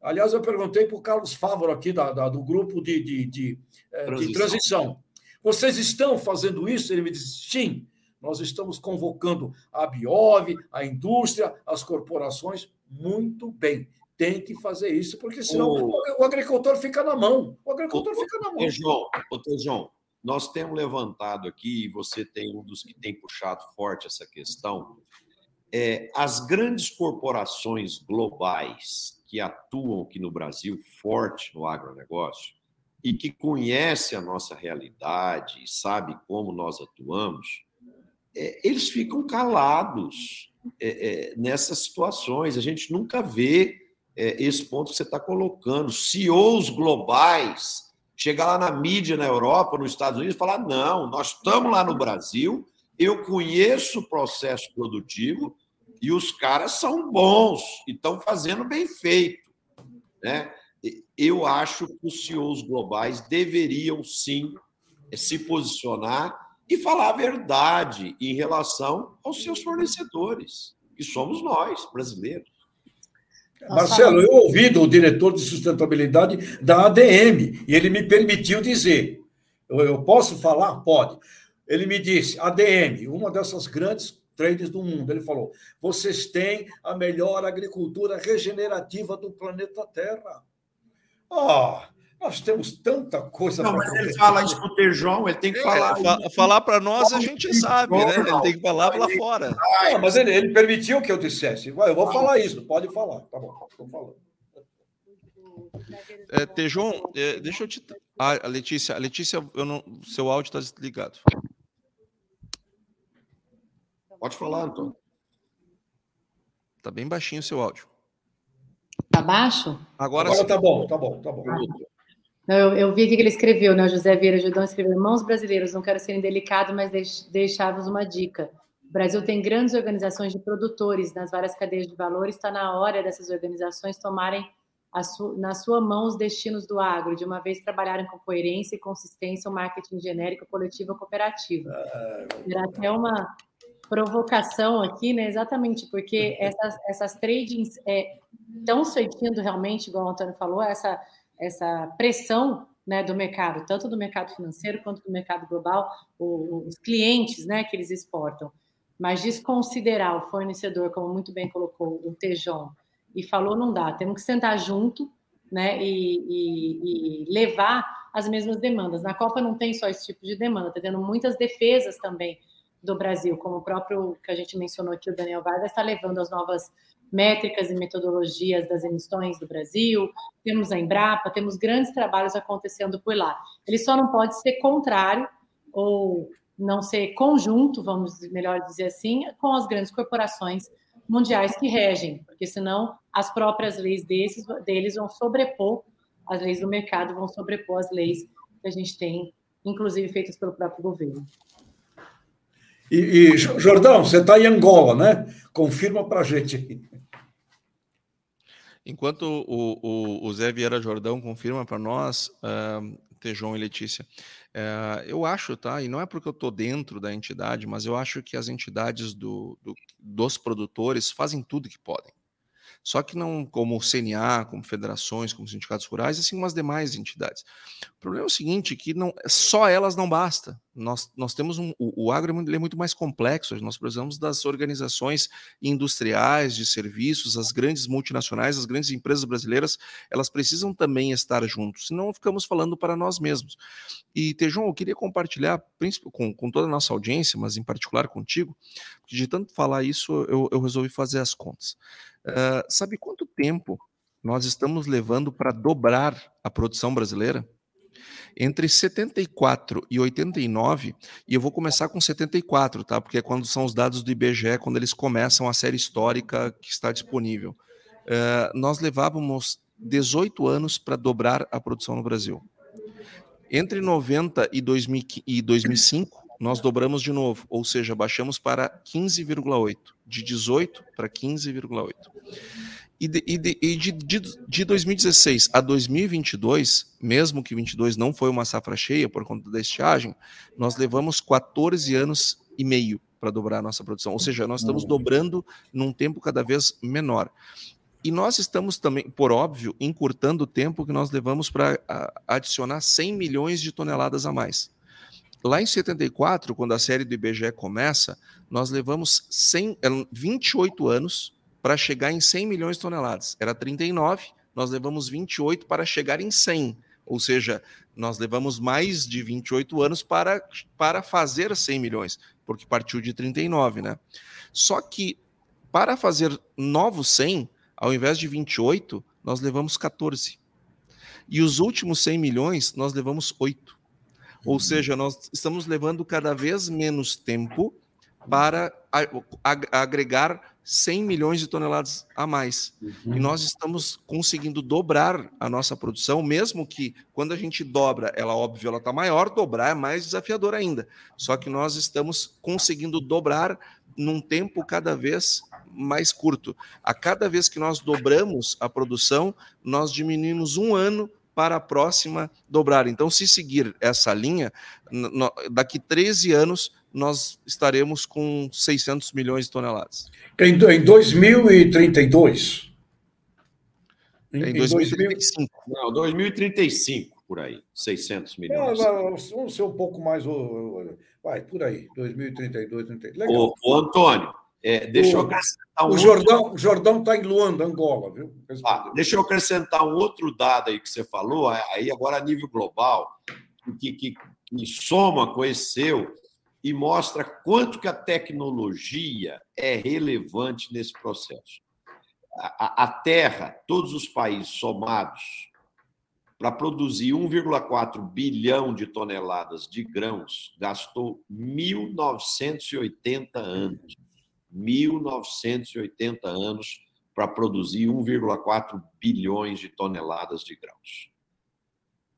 Aliás, eu perguntei para o Carlos Fávoro aqui da, da, do grupo de, de, de, eh, transição. de transição. Vocês estão fazendo isso? Ele me disse, sim, nós estamos convocando a Biov, a indústria, as corporações, muito bem tem que fazer isso, porque senão o, o agricultor fica na mão. O agricultor o, fica na mão. João, João, nós temos levantado aqui, e você tem um dos que tem puxado forte essa questão, é, as grandes corporações globais que atuam aqui no Brasil, forte no agronegócio, e que conhecem a nossa realidade, sabe como nós atuamos, é, eles ficam calados é, é nessas situações. A gente nunca vê é, esse ponto que você está colocando. CEOs globais chegar lá na mídia na Europa, nos Estados Unidos, e falar: não, nós estamos lá no Brasil, eu conheço o processo produtivo e os caras são bons e estão fazendo bem feito. Né? Eu acho que os CEOs globais deveriam sim se posicionar e falar a verdade em relação aos seus fornecedores, que somos nós, brasileiros. Marcelo, eu ouvi do diretor de sustentabilidade da ADM e ele me permitiu dizer. Eu, eu posso falar? Pode. Ele me disse: ADM, uma dessas grandes trades do mundo. Ele falou: vocês têm a melhor agricultura regenerativa do planeta Terra. Ah, oh, nós temos tanta coisa para mas ele fala isso para o Tejão, ele tem que é, falar. Fa falar para nós a gente sabe, né? Ele tem que falar lá fora. Ah, mas ele, ele, permitiu que eu dissesse. Eu vou falar isso, pode falar. Tá bom, estou falando. É, Tejon, é, deixa eu te. Ah, Letícia, Letícia, eu não, seu áudio está desligado. Pode falar, Antônio. Está bem baixinho o seu áudio. Tá baixo? Agora, Agora tá bom, tá bom, tá bom. Ah, eu, eu, vi aqui que ele escreveu, né? O José Vieira Judão escreveu: Irmãos brasileiros, não quero ser indelicado, mas deix, deixar-vos uma dica. O Brasil tem grandes organizações de produtores nas várias cadeias de valor, está na hora dessas organizações tomarem su, na sua mão os destinos do agro, de uma vez trabalharem com coerência e consistência o marketing genérico, coletivo ou cooperativo. Era até uma provocação aqui, né? Exatamente, porque essas, essas tradings estão é, sentindo realmente, igual o Antônio falou, essa essa pressão né, do mercado, tanto do mercado financeiro quanto do mercado global, os clientes né, que eles exportam. Mas desconsiderar o fornecedor, como muito bem colocou o Tejon, e falou, não dá, temos que sentar junto né, e, e, e levar as mesmas demandas. Na Copa não tem só esse tipo de demanda, está tendo muitas defesas também do Brasil, como o próprio que a gente mencionou aqui, o Daniel Vargas está levando as novas métricas e metodologias das emissões do Brasil, temos a Embrapa, temos grandes trabalhos acontecendo por lá. Ele só não pode ser contrário ou não ser conjunto, vamos melhor dizer assim, com as grandes corporações mundiais que regem, porque senão as próprias leis desses, deles vão sobrepor, as leis do mercado vão sobrepor as leis que a gente tem, inclusive feitas pelo próprio governo. E, e Jordão, você está em Angola, né? Confirma para a gente. Enquanto o, o, o, Zé Vieira Jordão confirma para nós, uh, Tejon e Letícia, uh, eu acho, tá? E não é porque eu estou dentro da entidade, mas eu acho que as entidades do, do, dos produtores fazem tudo que podem. Só que não como o CNA, como federações, como sindicatos rurais, assim como as demais entidades. O problema é o seguinte, que não, só elas não basta. Nós, nós temos um, o, o agro é muito, é muito mais complexo, nós precisamos das organizações industriais, de serviços, as grandes multinacionais, as grandes empresas brasileiras, elas precisam também estar juntos, senão ficamos falando para nós mesmos. E, Tejon, eu queria compartilhar com, com toda a nossa audiência, mas em particular contigo, porque de tanto falar isso, eu, eu resolvi fazer as contas. Uh, sabe quanto tempo nós estamos levando para dobrar a produção brasileira? Entre 74 e 89, e eu vou começar com 74, tá? Porque é quando são os dados do IBGE, quando eles começam a série histórica que está disponível. Uh, nós levávamos 18 anos para dobrar a produção no Brasil. Entre 90 e, 2000, e 2005, nós dobramos de novo, ou seja, baixamos para 15,8, de 18 para 15,8. E, de, e, de, e de, de, de 2016 a 2022, mesmo que 22 não foi uma safra cheia por conta da estiagem, nós levamos 14 anos e meio para dobrar a nossa produção. Ou seja, nós estamos dobrando num tempo cada vez menor. E nós estamos também, por óbvio, encurtando o tempo que nós levamos para adicionar 100 milhões de toneladas a mais. Lá em 74, quando a série do IBGE começa, nós levamos 100, 28 anos para chegar em 100 milhões de toneladas. Era 39, nós levamos 28 para chegar em 100. Ou seja, nós levamos mais de 28 anos para, para fazer 100 milhões, porque partiu de 39, né? Só que para fazer novos 100, ao invés de 28, nós levamos 14. E os últimos 100 milhões, nós levamos 8. Ou uhum. seja, nós estamos levando cada vez menos tempo para agregar 100 milhões de toneladas a mais. Uhum. E nós estamos conseguindo dobrar a nossa produção, mesmo que quando a gente dobra, ela óbvio, ela está maior, dobrar é mais desafiador ainda. Só que nós estamos conseguindo dobrar num tempo cada vez mais curto. A cada vez que nós dobramos a produção, nós diminuímos um ano para a próxima dobrar. Então, se seguir essa linha, daqui 13 anos nós estaremos com 600 milhões de toneladas. Em, em 2032? Em, em 2035. Não, 2035, por aí. 600 milhões. Vamos ser um pouco mais. Vai, por aí. 2032, 33. Legal. Ô, ô Antônio, é, deixa o, eu acrescentar um. O Jordão Jordão está em Luanda, Angola, viu? Ah, deixa eu acrescentar um outro dado aí que você falou, aí agora a nível global, que, que, que soma com esse seu e mostra quanto que a tecnologia é relevante nesse processo. A, a Terra, todos os países somados, para produzir 1,4 bilhão de toneladas de grãos, gastou 1.980 anos. 1.980 anos para produzir 1,4 bilhões de toneladas de grãos.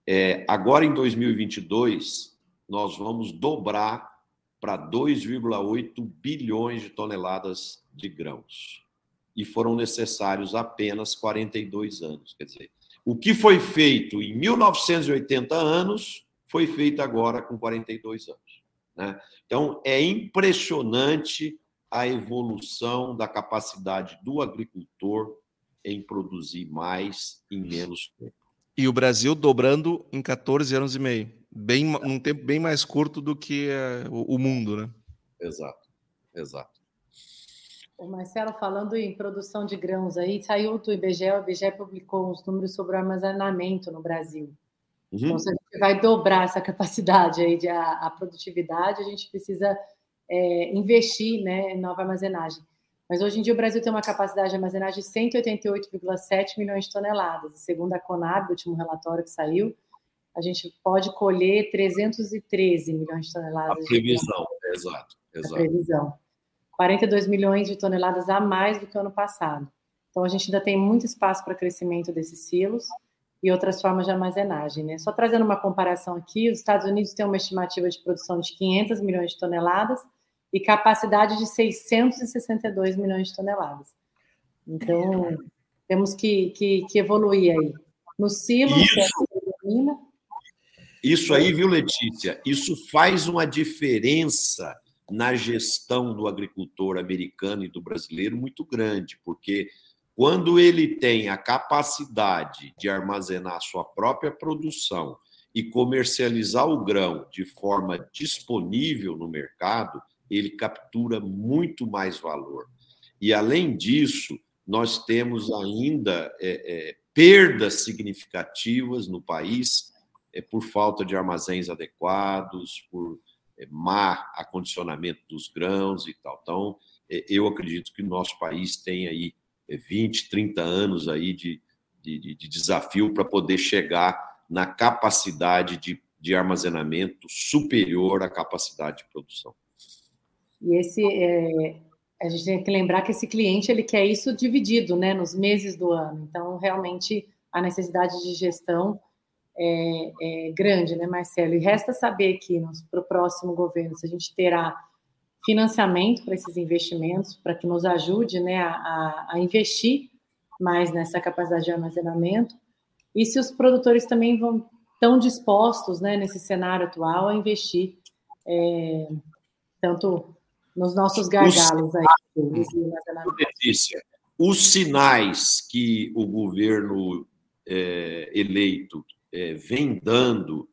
É, agora, em 2022, nós vamos dobrar para 2,8 bilhões de toneladas de grãos. E foram necessários apenas 42 anos. Quer dizer, o que foi feito em 1980 anos foi feito agora com 42 anos. Né? Então, é impressionante a evolução da capacidade do agricultor em produzir mais em menos tempo. E o Brasil dobrando em 14 anos e meio bem, num tempo bem mais curto do que uh, o, mundo, né? Exato, exato. O Marcelo, falando em produção de grãos aí, saiu do IBGE, o IBGE publicou uns números sobre o armazenamento no Brasil. Uhum. Então, se a gente vai dobrar essa capacidade aí de a, a produtividade, a gente precisa é, investir né, em nova armazenagem. Mas hoje em dia o Brasil tem uma capacidade de armazenagem de 188,7 milhões de toneladas. Segundo a Conab, o último relatório que saiu, a gente pode colher 313 milhões de toneladas. A previsão, de exato, exato. A previsão. 42 milhões de toneladas a mais do que o ano passado. Então, a gente ainda tem muito espaço para crescimento desses silos e outras formas de armazenagem. Né? Só trazendo uma comparação aqui, os Estados Unidos têm uma estimativa de produção de 500 milhões de toneladas e capacidade de 662 milhões de toneladas. Então, temos que, que, que evoluir aí. No silo, Isso. é a isso aí, viu, Letícia? Isso faz uma diferença na gestão do agricultor americano e do brasileiro muito grande, porque quando ele tem a capacidade de armazenar sua própria produção e comercializar o grão de forma disponível no mercado, ele captura muito mais valor. E, além disso, nós temos ainda é, é, perdas significativas no país é, por falta de armazéns adequados, por é, má acondicionamento dos grãos e tal. Então, é, eu acredito que o nosso país tem aí 20, 30 anos aí de, de, de desafio para poder chegar na capacidade de, de armazenamento superior à capacidade de produção. E esse é, a gente tem que lembrar que esse cliente ele quer isso dividido, né, nos meses do ano. Então, realmente a necessidade de gestão é, é grande, né, Marcelo? E resta saber aqui para o próximo governo se a gente terá financiamento para esses investimentos, para que nos ajude né, a, a, investir mais nessa capacidade de armazenamento, e se os produtores também vão estão dispostos, né, nesse cenário atual, a investir é, tanto nos nossos gargalos aí. Letícia, os sinais que o governo é, eleito é, vem dando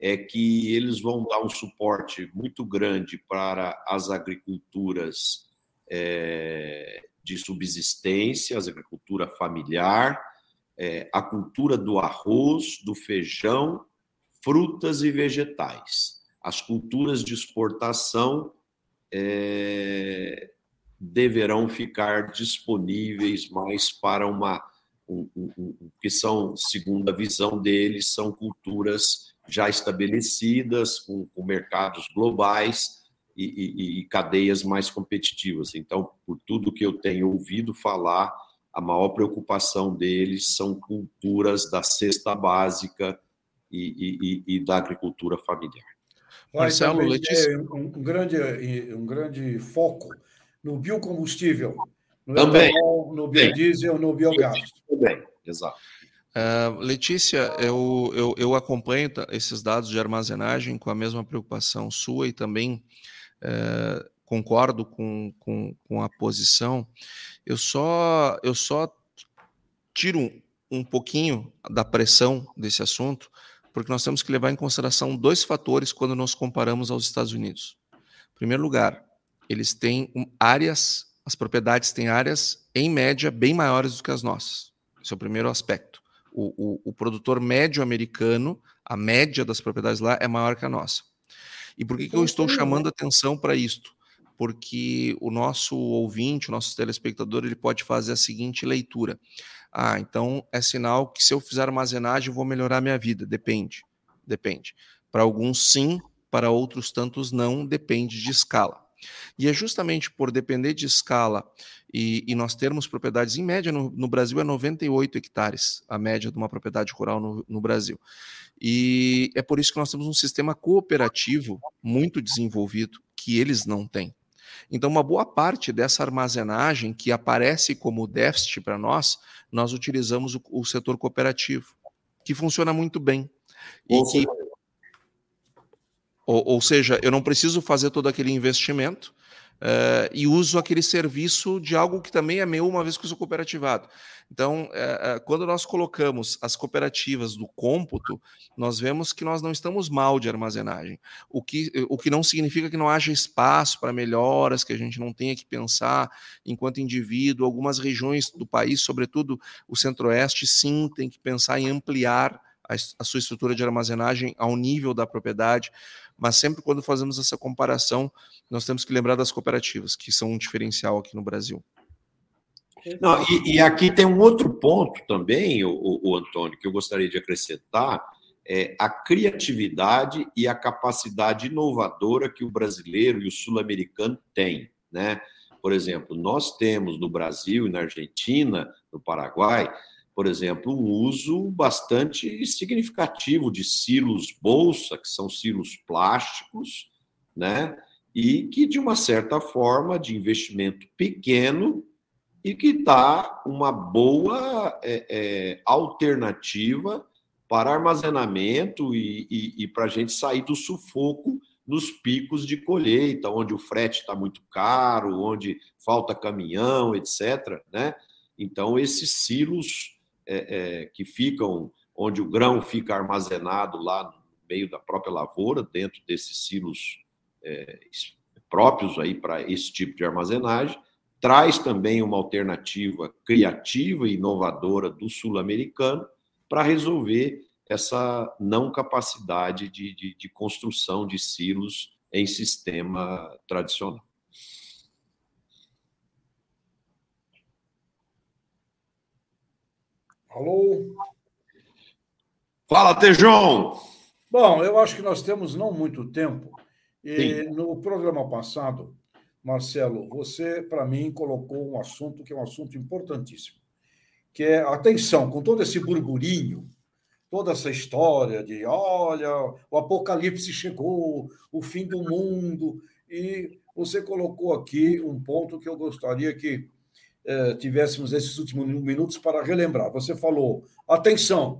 é que eles vão dar um suporte muito grande para as agriculturas é, de subsistência, a agricultura familiar, é, a cultura do arroz, do feijão, frutas e vegetais. As culturas de exportação é, deverão ficar disponíveis mais para uma. Um, um, um, que são, segundo a visão deles, são culturas já estabelecidas, com, com mercados globais e, e, e cadeias mais competitivas. Então, por tudo que eu tenho ouvido falar, a maior preocupação deles são culturas da cesta básica e, e, e da agricultura familiar. Marcelo Letícia. Um, um, grande, um grande foco no biocombustível, no Também. Etanol, no biodiesel, no biogás. Também, exato. Uh, Letícia, eu, eu, eu, acompanho esses dados de armazenagem com a mesma preocupação sua e também uh, concordo com, com, com, a posição. Eu só, eu só tiro um, um pouquinho da pressão desse assunto, porque nós temos que levar em consideração dois fatores quando nos comparamos aos Estados Unidos. Em primeiro lugar, eles têm áreas, as propriedades têm áreas, em média, bem maiores do que as nossas. Esse é o primeiro aspecto o, o, o produtor médio americano, a média das propriedades lá é maior que a nossa. E por que, que eu estou chamando atenção para isto? Porque o nosso ouvinte, o nosso telespectador, ele pode fazer a seguinte leitura. Ah, então é sinal que se eu fizer armazenagem vou melhorar minha vida. Depende. Depende. Para alguns sim, para outros tantos não, depende de escala. E é justamente por depender de escala e, e nós termos propriedades, em média, no, no, Brasil é 98 hectares, a média de uma propriedade rural no, no Brasil. E é por isso que nós temos um sistema cooperativo muito desenvolvido, que eles não têm. Então, uma boa parte dessa armazenagem que aparece como déficit para nós, nós utilizamos o, o, setor cooperativo, que funciona muito bem. E que, ou, ou, seja, eu não preciso fazer todo aquele investimento, Uh, e uso aquele serviço de algo que também é meu, uma vez que eu sou cooperativado. Então, uh, quando nós colocamos as cooperativas do cômputo, nós vemos que nós não estamos mal de armazenagem, o que, o que não significa que não haja espaço para melhoras, que a gente não tenha que pensar enquanto indivíduo. Algumas regiões do país, sobretudo o centro-oeste, sim, tem que pensar em ampliar a, sua estrutura de armazenagem ao nível da propriedade, mas sempre quando fazemos essa comparação, nós temos que lembrar das cooperativas, que são um diferencial aqui no Brasil. Não, e, e aqui tem um outro ponto também, o, o, o, Antônio, que eu gostaria de acrescentar, é a criatividade e a capacidade inovadora que o brasileiro e o sul-americano têm, né? Por exemplo, nós temos no Brasil e na Argentina, no Paraguai, por exemplo, um uso bastante significativo de silos bolsa, que são silos plásticos, né? E que, de uma certa forma, de investimento pequeno e que dá uma boa é, é, alternativa para armazenamento e, e, e para a gente sair do sufoco nos picos de colheita, onde o frete está muito caro, onde falta caminhão, etc. Né? Então, esses silos é, é, que ficam onde o grão fica armazenado lá no meio da própria lavoura, dentro desses silos é, próprios aí para esse tipo de armazenagem, traz também uma alternativa criativa e inovadora do sul-americano para resolver essa não capacidade de, de, de construção de silos em sistema tradicional. Alô? Fala, Tejão! Bom, eu acho que nós temos não muito tempo. E Sim. no programa passado, Marcelo, você, para mim, colocou um assunto que é um assunto importantíssimo, que é, atenção, com todo esse burburinho toda essa história de olha, o apocalipse chegou, o fim do mundo, e você colocou aqui um ponto que eu gostaria que eh, tivéssemos esses últimos minutos para relembrar. Você falou, atenção,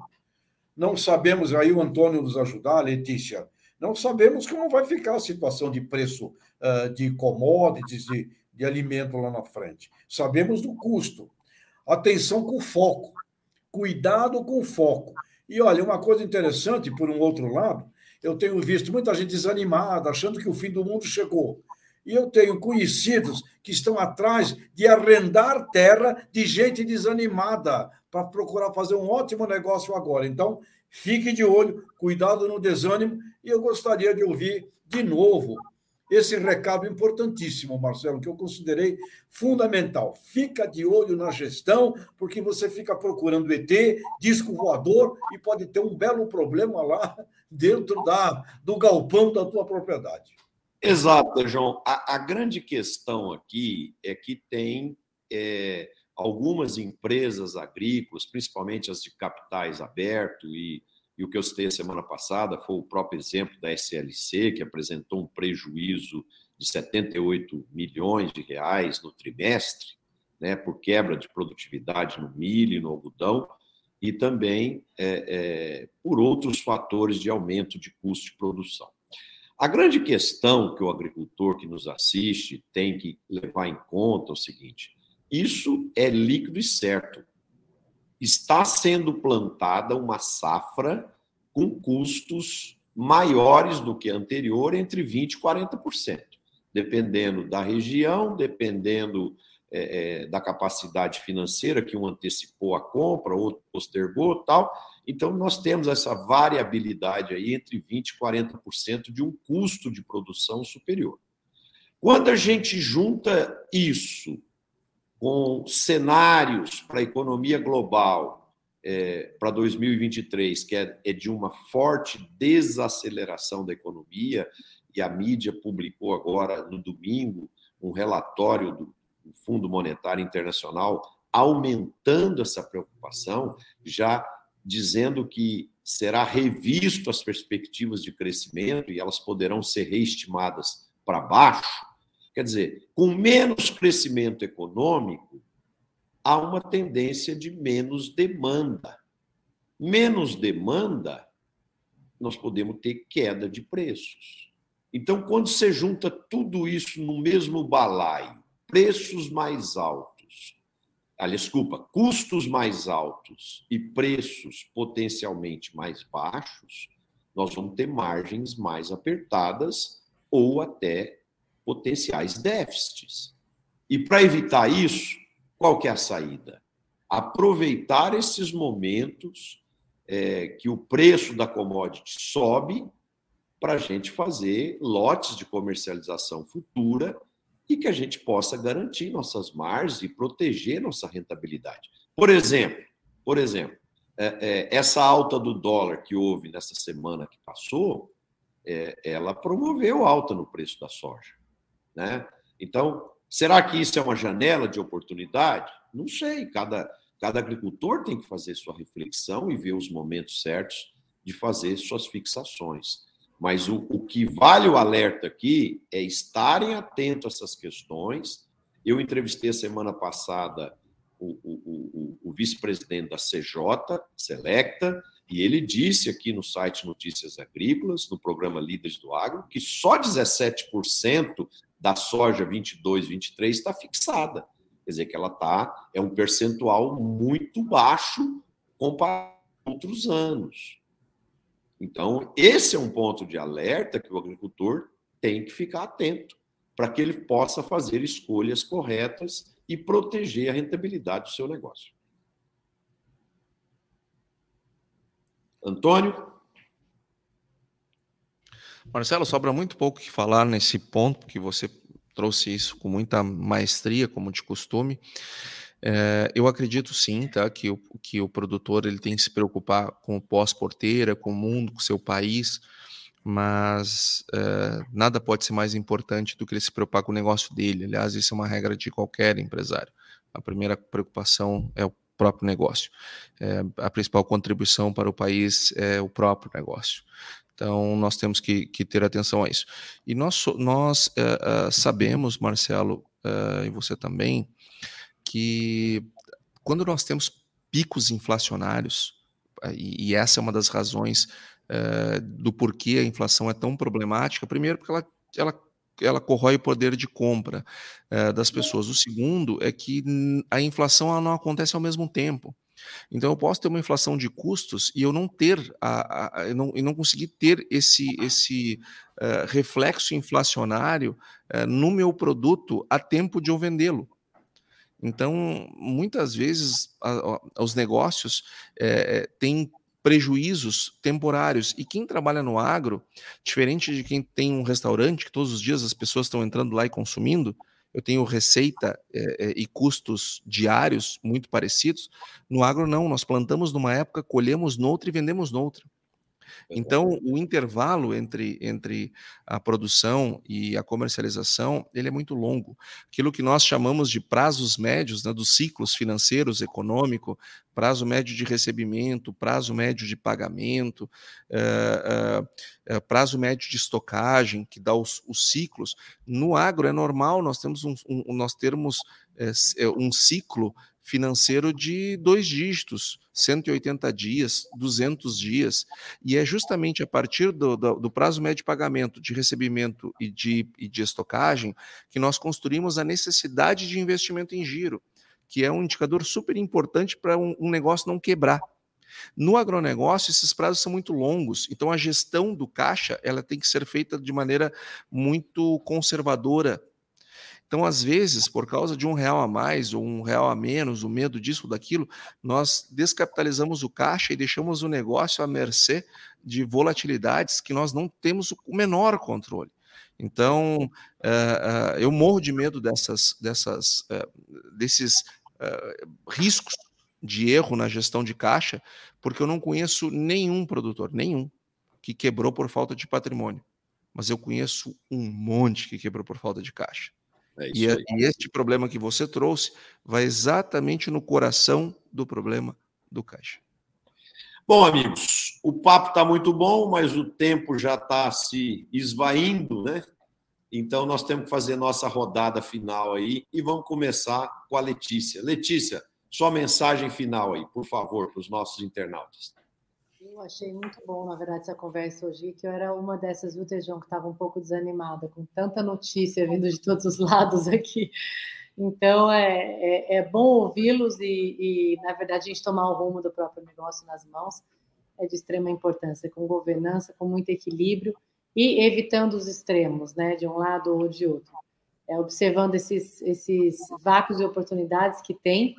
não sabemos, aí o Antônio nos ajudar, Letícia, não sabemos como vai ficar a situação de preço uh, de commodities, de, de alimento lá na frente. Sabemos do custo. Atenção com foco. Cuidado com foco. E olha, uma coisa interessante, por um outro lado, eu tenho visto muita gente desanimada, achando que o fim do mundo chegou. E eu tenho conhecidos que estão atrás de arrendar terra de gente desanimada para procurar fazer um ótimo negócio agora. Então, fique de olho, cuidado no desânimo. E eu gostaria de ouvir de novo esse recado importantíssimo, Marcelo, que eu considerei fundamental. Fica de olho na gestão, porque você fica procurando ET, disco voador, e pode ter um belo problema lá dentro da, do galpão da tua propriedade. Exato, João. A, a grande questão aqui é que tem é, algumas empresas agrícolas, principalmente as de capitais aberto, e, e o que eu citei semana passada foi o próprio exemplo da SLC, que apresentou um prejuízo de 78 milhões de reais no trimestre, né, por quebra de produtividade no milho e no algodão, e também é, é, por outros fatores de aumento de custo de produção. A grande questão que o agricultor que nos assiste tem que levar em conta é o seguinte: isso é líquido e certo. Está sendo plantada uma safra com custos maiores do que a anterior, entre 20% e 40%, dependendo da região, dependendo é, é, da capacidade financeira, que um antecipou a compra, outro postergou tal. Então, nós temos essa variabilidade aí entre 20% e 40% de um custo de produção superior. Quando a gente junta isso com cenários para a economia global é, para 2023, que é, é de uma forte desaceleração da economia, e a mídia publicou agora no domingo um relatório do Fundo Monetário Internacional aumentando essa preocupação, já dizendo que será revisto as perspectivas de crescimento e elas poderão ser reestimadas para baixo. Quer dizer, com menos crescimento econômico, há uma tendência de menos demanda. Menos demanda, nós podemos ter queda de preços. Então, quando você junta tudo isso no mesmo balaio, preços mais altos, ah, desculpa, custos mais altos e preços potencialmente mais baixos, nós vamos ter margens mais apertadas ou até potenciais déficits. E para evitar isso, qual que é a saída? Aproveitar esses momentos é, que o preço da commodity sobe para a gente fazer lotes de comercialização futura e que a gente possa garantir nossas margens e proteger nossa rentabilidade. Por exemplo, por exemplo, é, é, essa alta do dólar que houve nessa semana que passou, é, ela promoveu alta no preço da soja, né? Então, será que isso é uma janela de oportunidade? Não sei. Cada cada agricultor tem que fazer sua reflexão e ver os momentos certos de fazer suas fixações. Mas o, o que vale o alerta aqui é estarem atentos a essas questões. Eu entrevistei a semana passada o, o, o, vice-presidente da CJ, Selecta, e ele disse aqui no site Notícias Agrícolas, no programa Líderes do Agro, que só 17% da soja 22, 23 está fixada. Quer dizer que ela está, é um percentual muito baixo comparado com outros anos. Então, esse é um ponto de alerta que o agricultor tem que ficar atento para que ele possa fazer escolhas corretas e proteger a rentabilidade do seu negócio. Antônio? Marcelo, sobra muito pouco que falar nesse ponto, que você trouxe isso com muita maestria, como de costume. É, eu acredito sim, tá, que o, que o produtor ele tem que se preocupar com o pós-porteira, com o mundo, com o seu país, mas é, nada pode ser mais importante do que ele se preocupar com o negócio dele. Aliás, isso é uma regra de qualquer empresário. A primeira preocupação é o próprio negócio. É, a principal contribuição para o país é o próprio negócio. Então, nós temos que, que ter atenção a isso. E nós, nós sabemos, Marcelo, e você também, que quando nós temos picos inflacionários, e, e essa é uma das razões do porquê a inflação é tão problemática, primeiro porque ela, ela ela corrói o poder de compra das pessoas. O segundo é que a inflação não acontece ao mesmo tempo. Então eu posso ter uma inflação de custos e eu não ter a, a, a não, e não conseguir ter esse esse uh, reflexo inflacionário uh, no meu produto a tempo de eu vendê-lo. Então muitas vezes a, os negócios é, têm prejuízos temporários. E quem trabalha no agro, diferente de quem tem um restaurante, que todos os dias as pessoas estão entrando lá e consumindo, eu tenho receita é, e custos diários muito parecidos. No agro, não, nós plantamos numa época, colhemos noutra e vendemos noutra. Então, o intervalo entre, entre a produção e a comercialização, ele é muito longo. Aquilo que nós chamamos de prazos médios, né, dos ciclos financeiros, econômico, prazo médio de recebimento, prazo médio de pagamento, uh, uh, uh, prazo médio de estocagem, que dá os, os, ciclos. No agro é normal nós temos um, um nós termos um ciclo financeiro de dois dígitos, 180 dias, 200 dias, e é justamente a partir do, do, do prazo médio de pagamento, de recebimento e de, e de estocagem que nós construímos a necessidade de investimento em giro, que é um indicador super importante para um, um negócio não quebrar. No agronegócio, esses prazos são muito longos, então a gestão do caixa ela tem que ser feita de maneira muito conservadora, então, às vezes, por causa de um real a mais ou um real a menos, o medo disso daquilo, nós descapitalizamos o caixa e deixamos o negócio à mercê de volatilidades que nós não temos o menor controle. Então, uh, uh, eu morro de medo dessas, dessas, uh, desses riscos de erro na gestão de caixa, porque eu não conheço nenhum produtor, nenhum, que quebrou por falta de patrimônio. Mas eu conheço um monte que quebrou por falta de caixa. É e, e este problema que você trouxe vai exatamente no coração do problema do caixa. Bom, amigos, o papo está muito bom, mas o tempo já está se esvaindo, né? Então nós temos que fazer nossa rodada final aí e vamos começar com a Letícia. Letícia, sua mensagem final aí, por favor, para os nossos internautas. Eu achei muito bom, na verdade, essa conversa hoje, que eu era uma dessas, viu, Tejão, que estava um pouco desanimada, com tanta notícia vindo de todos os [laughs] lados aqui. Então, é, é, é bom ouvi-los e, e, na verdade, a gente tomar o rumo do próprio negócio nas mãos é de extrema importância, com governança, com muito equilíbrio e evitando os extremos, né, de um lado ou de outro. É, observando esses, esses vácuos e oportunidades que tem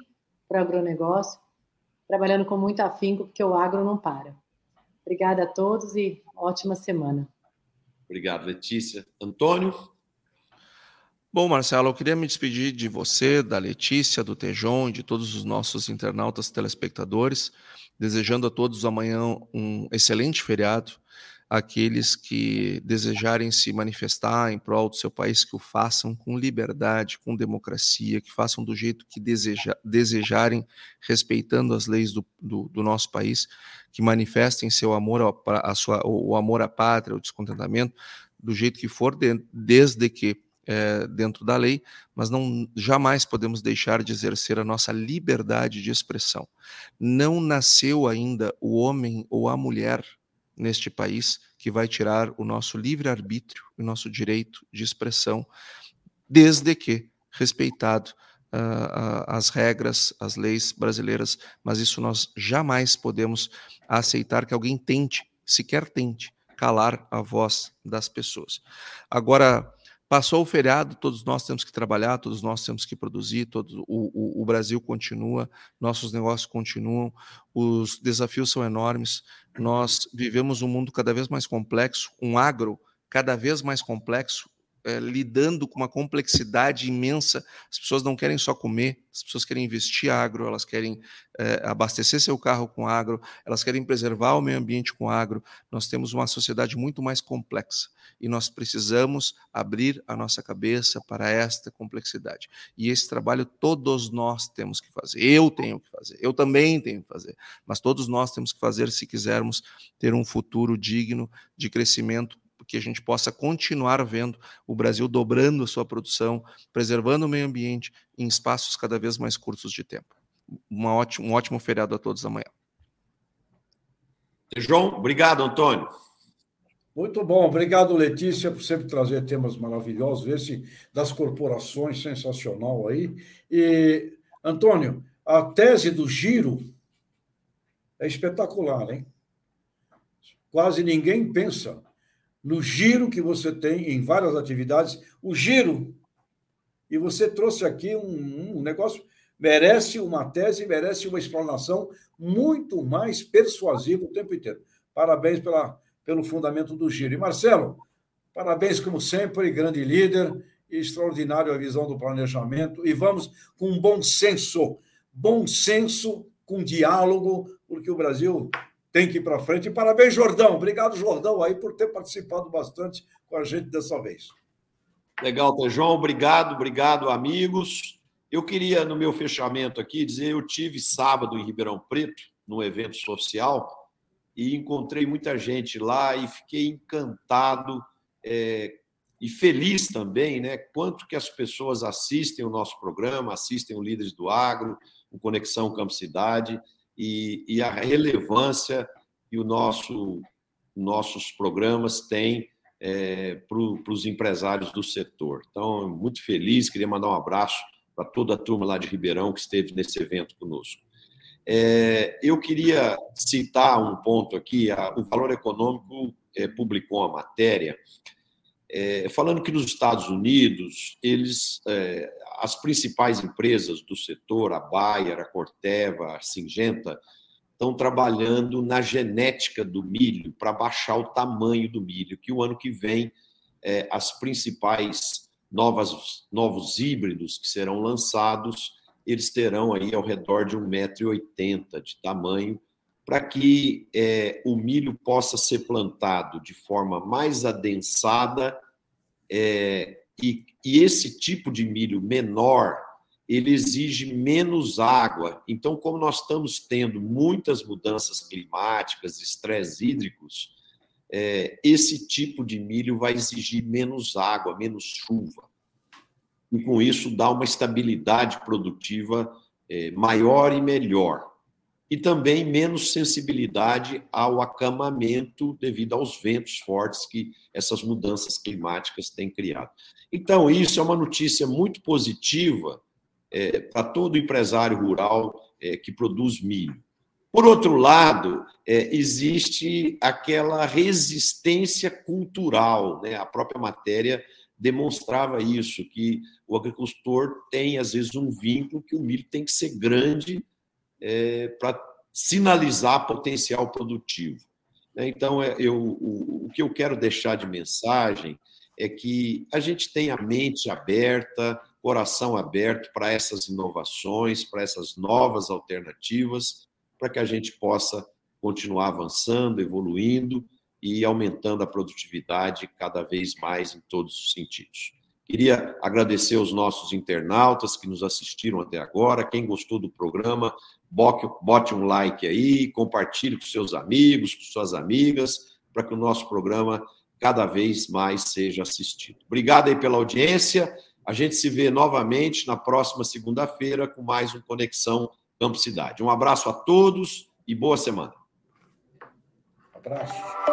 para o agronegócio, trabalhando com muito afinco, porque o agro não para. Obrigada a todos e ótima semana. Obrigado, Letícia. Antônio? Bom, Marcelo, eu queria me despedir de você, da Letícia, do Tejon e de todos os nossos internautas telespectadores, desejando a todos amanhã um excelente feriado aqueles que desejarem se manifestar em prol do seu país, que o façam com liberdade, com democracia, que façam do jeito que deseja, desejarem, respeitando as leis do, do, do, nosso país, que manifestem seu amor, ao, a sua, o amor à pátria, o descontentamento, do jeito que for, de, desde que é, dentro da lei, mas não jamais podemos deixar de exercer a nossa liberdade de expressão. Não nasceu ainda o homem ou a mulher neste país que vai tirar o nosso livre-arbítrio, o nosso direito de expressão, desde que respeitado uh, as regras, as leis brasileiras, mas isso nós jamais podemos aceitar que alguém tente, sequer tente, calar a voz das pessoas. Agora, Passou o feriado, todos nós temos que trabalhar, todos nós temos que produzir, todo, o, o, o Brasil continua, nossos negócios continuam, os desafios são enormes. Nós vivemos um mundo cada vez mais complexo, um agro cada vez mais complexo, é, lidando com uma complexidade imensa. As pessoas não querem só comer, as pessoas querem investir agro, elas querem é, abastecer seu carro com agro, elas querem preservar o meio ambiente com agro. Nós temos uma sociedade muito mais complexa e nós precisamos abrir a nossa cabeça para esta complexidade. E esse trabalho todos nós temos que fazer. Eu tenho que fazer, eu também tenho que fazer, mas todos nós temos que fazer se quisermos ter um futuro digno de crescimento que a gente possa continuar vendo o Brasil dobrando a sua produção, preservando o meio ambiente em espaços cada vez mais curtos de tempo. Uma ótimo, um ótimo feriado a todos amanhã. João, obrigado, Antônio. Muito bom, obrigado, Letícia, por sempre trazer temas maravilhosos, esse das corporações, sensacional aí. E, Antônio, a tese do giro é espetacular, hein? Quase ninguém pensa no giro que você tem em várias atividades, o giro. E você trouxe aqui um, um negócio, merece uma tese, merece uma explanação muito mais persuasiva o tempo inteiro. Parabéns pela, pelo fundamento do giro. E Marcelo, parabéns como sempre, grande líder, extraordinário a visão do planejamento. E vamos com bom senso, bom senso com diálogo, porque o Brasil tem que ir para frente. E parabéns, Jordão. Obrigado, Jordão, aí por ter participado bastante com a gente dessa vez. Legal, João. Obrigado, obrigado, amigos. Eu queria, no meu fechamento aqui, dizer: eu tive sábado em Ribeirão Preto, num evento social, e encontrei muita gente lá e fiquei encantado é, e feliz também, né? Quanto que as pessoas assistem o nosso programa, assistem o Líderes do Agro, o Conexão Campo Cidade e, e a relevância que o nosso nossos programas têm é, para os empresários do setor. Então, muito feliz, queria mandar um abraço para toda a turma lá de Ribeirão que esteve nesse evento conosco. É, eu queria citar um ponto aqui: a, o Valor Econômico é, publicou uma matéria é, falando que nos Estados Unidos eles é, as principais empresas do setor, a Bayer, a Corteva, a Singenta, estão trabalhando na genética do milho para baixar o tamanho do milho, que o ano que vem é, as principais novas, novos híbridos que serão lançados, eles terão aí ao redor de 1,80m de tamanho, para que é, o milho possa ser plantado de forma mais adensada é, e, e esse tipo de milho menor, ele exige menos água. Então, como nós estamos tendo muitas mudanças climáticas, estresse hídricos, é, esse tipo de milho vai exigir menos água, menos chuva. E com isso dá uma estabilidade produtiva é, maior e melhor e também menos sensibilidade ao acamamento devido aos ventos fortes que essas mudanças climáticas têm criado. Então, isso é uma notícia muito positiva é, para todo empresário rural é, que produz milho. Por outro lado, é, existe aquela resistência cultural, né? a própria matéria demonstrava isso, que o agricultor tem, às vezes, um vínculo que o milho tem que ser grande é, para sinalizar potencial produtivo. Né? Então, é, eu, o, o que eu quero deixar de mensagem é que a gente tenha a mente aberta, coração aberto para essas inovações, para essas novas alternativas, para que a gente possa continuar avançando, evoluindo e aumentando a produtividade cada vez mais em todos os sentidos. Queria agradecer aos nossos internautas que nos assistiram até agora. Quem gostou do programa, bote um like aí, compartilhe com seus amigos, com suas amigas, para que o nosso programa cada vez mais seja assistido. Obrigado aí pela audiência. A gente se vê novamente na próxima segunda-feira com mais um Conexão Campo Cidade. Um abraço a todos e boa semana. Um abraço.